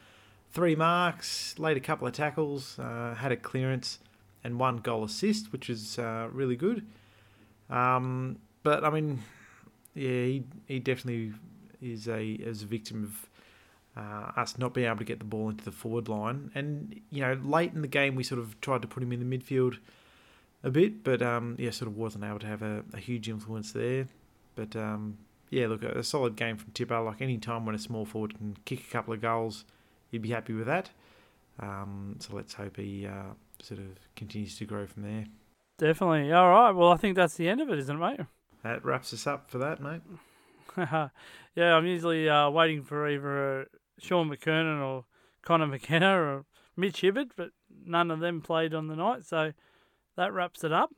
three marks, laid a couple of tackles, uh, had a clearance, and one goal assist, which is uh, really good. Um, but I mean, yeah, he he definitely is a is a victim of uh, us not being able to get the ball into the forward line. And you know, late in the game, we sort of tried to put him in the midfield a bit, but um, yeah, sort of wasn't able to have a, a huge influence there. But um, yeah, look, a solid game from Tipper. Like any time when a small forward can kick a couple of goals, you'd be happy with that. Um, so let's hope he uh, sort of continues to grow from there. Definitely. All right. Well, I think that's the end of it, isn't it, mate? That wraps us up for that, mate. yeah, I'm usually uh, waiting for either uh, Shaun McKernan or Connor McKenna or Mitch Hibberd, but none of them played on the night. So that wraps it up.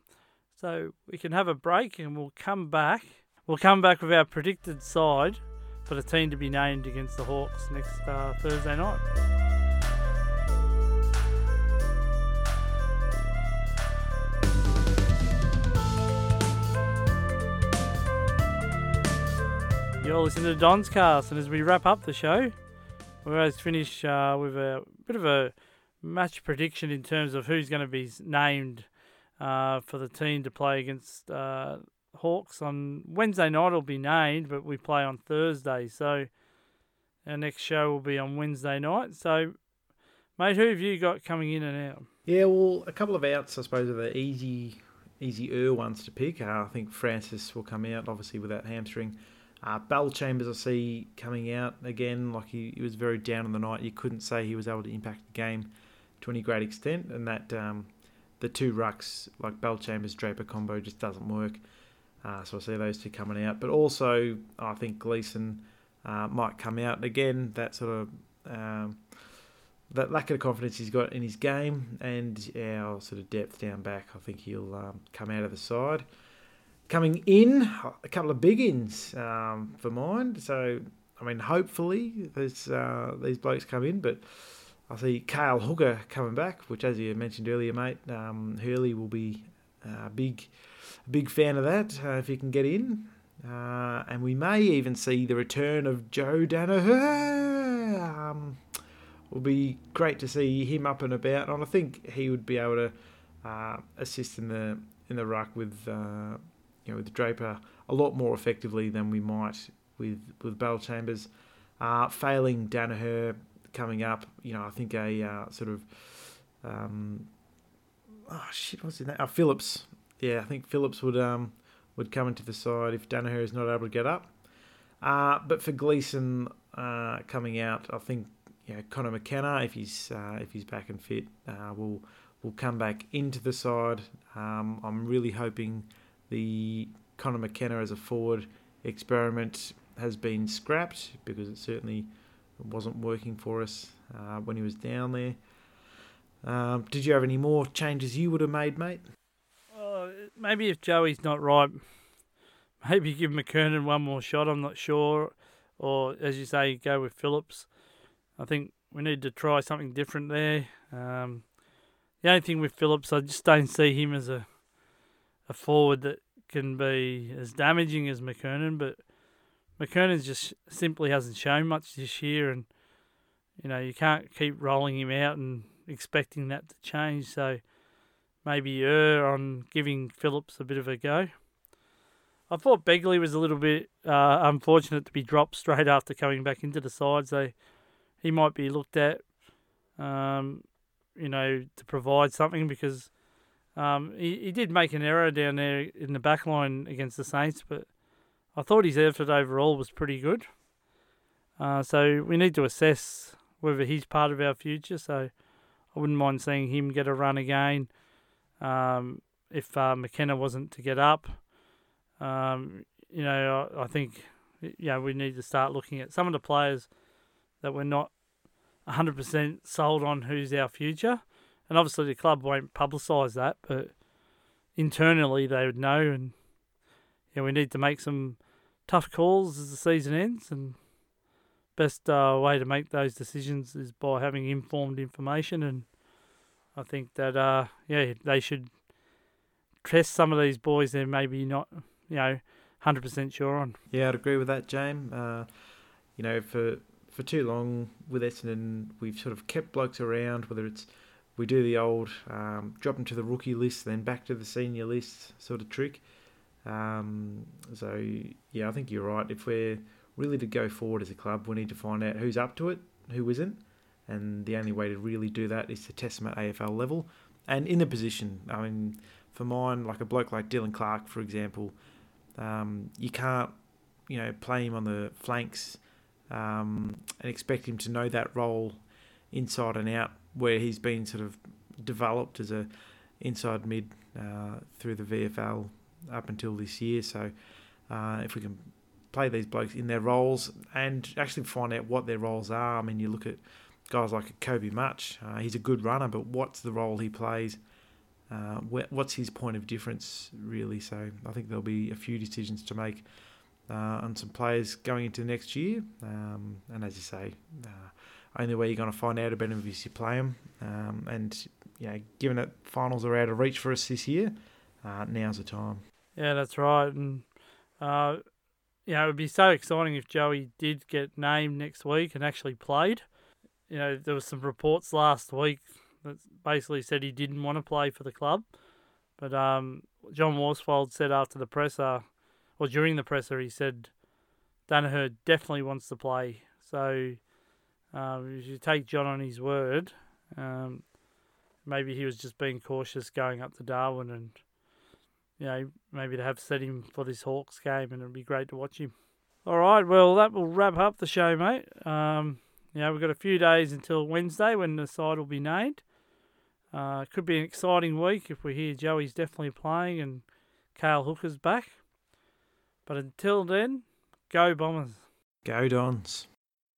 So we can have a break and we'll come back. We'll come back with our predicted side for the team to be named against the Hawks next uh, Thursday night. You're listening to Don's Cast, and as we wrap up the show, we always finish uh, with a bit of a match prediction in terms of who's going to be named uh, for the team to play against uh, Hawks on Wednesday night. It'll be named, but we play on Thursday, so our next show will be on Wednesday night. So, mate, who have you got coming in and out? Yeah, well, a couple of outs, I suppose, are the easy, easier ones to pick. Uh, I think Francis will come out, obviously, with that hamstring. Uh, Bellchambers, I see coming out again. Like he, he was very down on the night. You couldn't say he was able to impact the game to any great extent, and that um, the two rucks like Bellchambers Draper combo just doesn't work. Uh, so I see those two coming out, but also I think Gleeson uh, might come out again. That sort of um, that lack of confidence he's got in his game and our sort of depth down back. I think he'll um, come out of the side coming in, a couple of big ins um, for mine. So, I mean, hopefully there's, uh, these blokes come in, but I see Cale Hooker coming back, which, as you mentioned earlier, mate, um, Hurley will be a big, big fan of that uh, if he can get in. Uh, and we may even see the return of Joe Daniher. Um, will be great to see him up and about, and I think he would be able to uh, assist in the in the ruck with uh, you know, with Draper a lot more effectively than we might with with Bellchambers. Uh, failing Daniher coming up, you know, I think a uh, sort of um, oh shit, what's his name? Uh, Phillips. Yeah, I think Phillips would um would come into the side if Daniher is not able to get up. Uh, but for Gleeson uh, coming out, I think you know, Connor McKenna, if he's uh, if he's back and fit, uh, will will come back into the side. Um, I'm really hoping the Connor McKenna as a forward experiment has been scrapped because it certainly wasn't working for us uh, when he was down there. Um, did you have any more changes you would have made, mate? Uh, maybe if Joey's not right, maybe give McKernan one more shot. I'm not sure. Or, as you say, go with Phillips. I think we need to try something different there. Um, the only thing with Phillips, I just don't see him as a a forward that can be as damaging as McKernan, but McKernan just simply hasn't shown much this year, and you know you can't keep rolling him out and expecting that to change. So maybe err on giving Phillips a bit of a go. I thought Begley was a little bit uh, unfortunate to be dropped straight after coming back into the side, so he might be looked at, um, you know, to provide something because um, he, he did make an error down there in the back line against the Saints, but I thought his effort overall was pretty good. Uh, so we need to assess whether he's part of our future. So I wouldn't mind seeing him get a run again. Um, if uh, McKenna wasn't to get up, um, you know, I, I think yeah we need to start looking at some of the players that we're not 100% sold on who's our future. And obviously the club won't publicise that, but internally they would know. And yeah, we need to make some tough calls as the season ends. And best uh, way to make those decisions is by having informed information. And I think that uh, yeah, they should test some of these boys they're maybe not, you know, hundred percent sure on. Yeah, I'd agree with that, James. Uh, you know, for for too long with Essendon, we've sort of kept blokes around, whether it's we do the old um, drop them to the rookie list, then back to the senior list sort of trick. Um, so yeah, I think you're right. If we're really to go forward as a club, we need to find out who's up to it, who isn't, and the only way to really do that is to test them at AFL level and in the position. I mean, for mine, like a bloke like Dylan Clarke, for example, um, you can't, you know, play him on the flanks um, and expect him to know that role inside and out, where he's been sort of developed as a inside mid uh, through the VFL up until this year. So uh, if we can play these blokes in their roles and actually find out what their roles are. I mean, you look at guys like Kobe Mutch. Uh, he's a good runner, but what's the role he plays? Uh, what's his point of difference, really? So I think there'll be a few decisions to make uh, on some players going into next year. Um, and as you say, uh, only way you're going to find out about them is you play them. Um, and you know, given that finals are out of reach for us this year, uh, now's the time. Yeah, that's right. And uh, you know, it would be so exciting if Joey did get named next week and actually played. You know, there was some reports last week that basically said he didn't want to play for the club. But um, John Worsfold said after the presser, or during the presser, he said Daniher definitely wants to play. So um, if you take John on his word, um, maybe he was just being cautious going up to Darwin and, you know, maybe to have set him for this Hawks game and it'd be great to watch him. All right, well, that will wrap up the show, mate. Um, you know, we've got a few days until Wednesday when the side will be named. Uh, could be an exciting week if we hear Joey's definitely playing and Cale Hooker's back. But until then, go Bombers. Go Dons.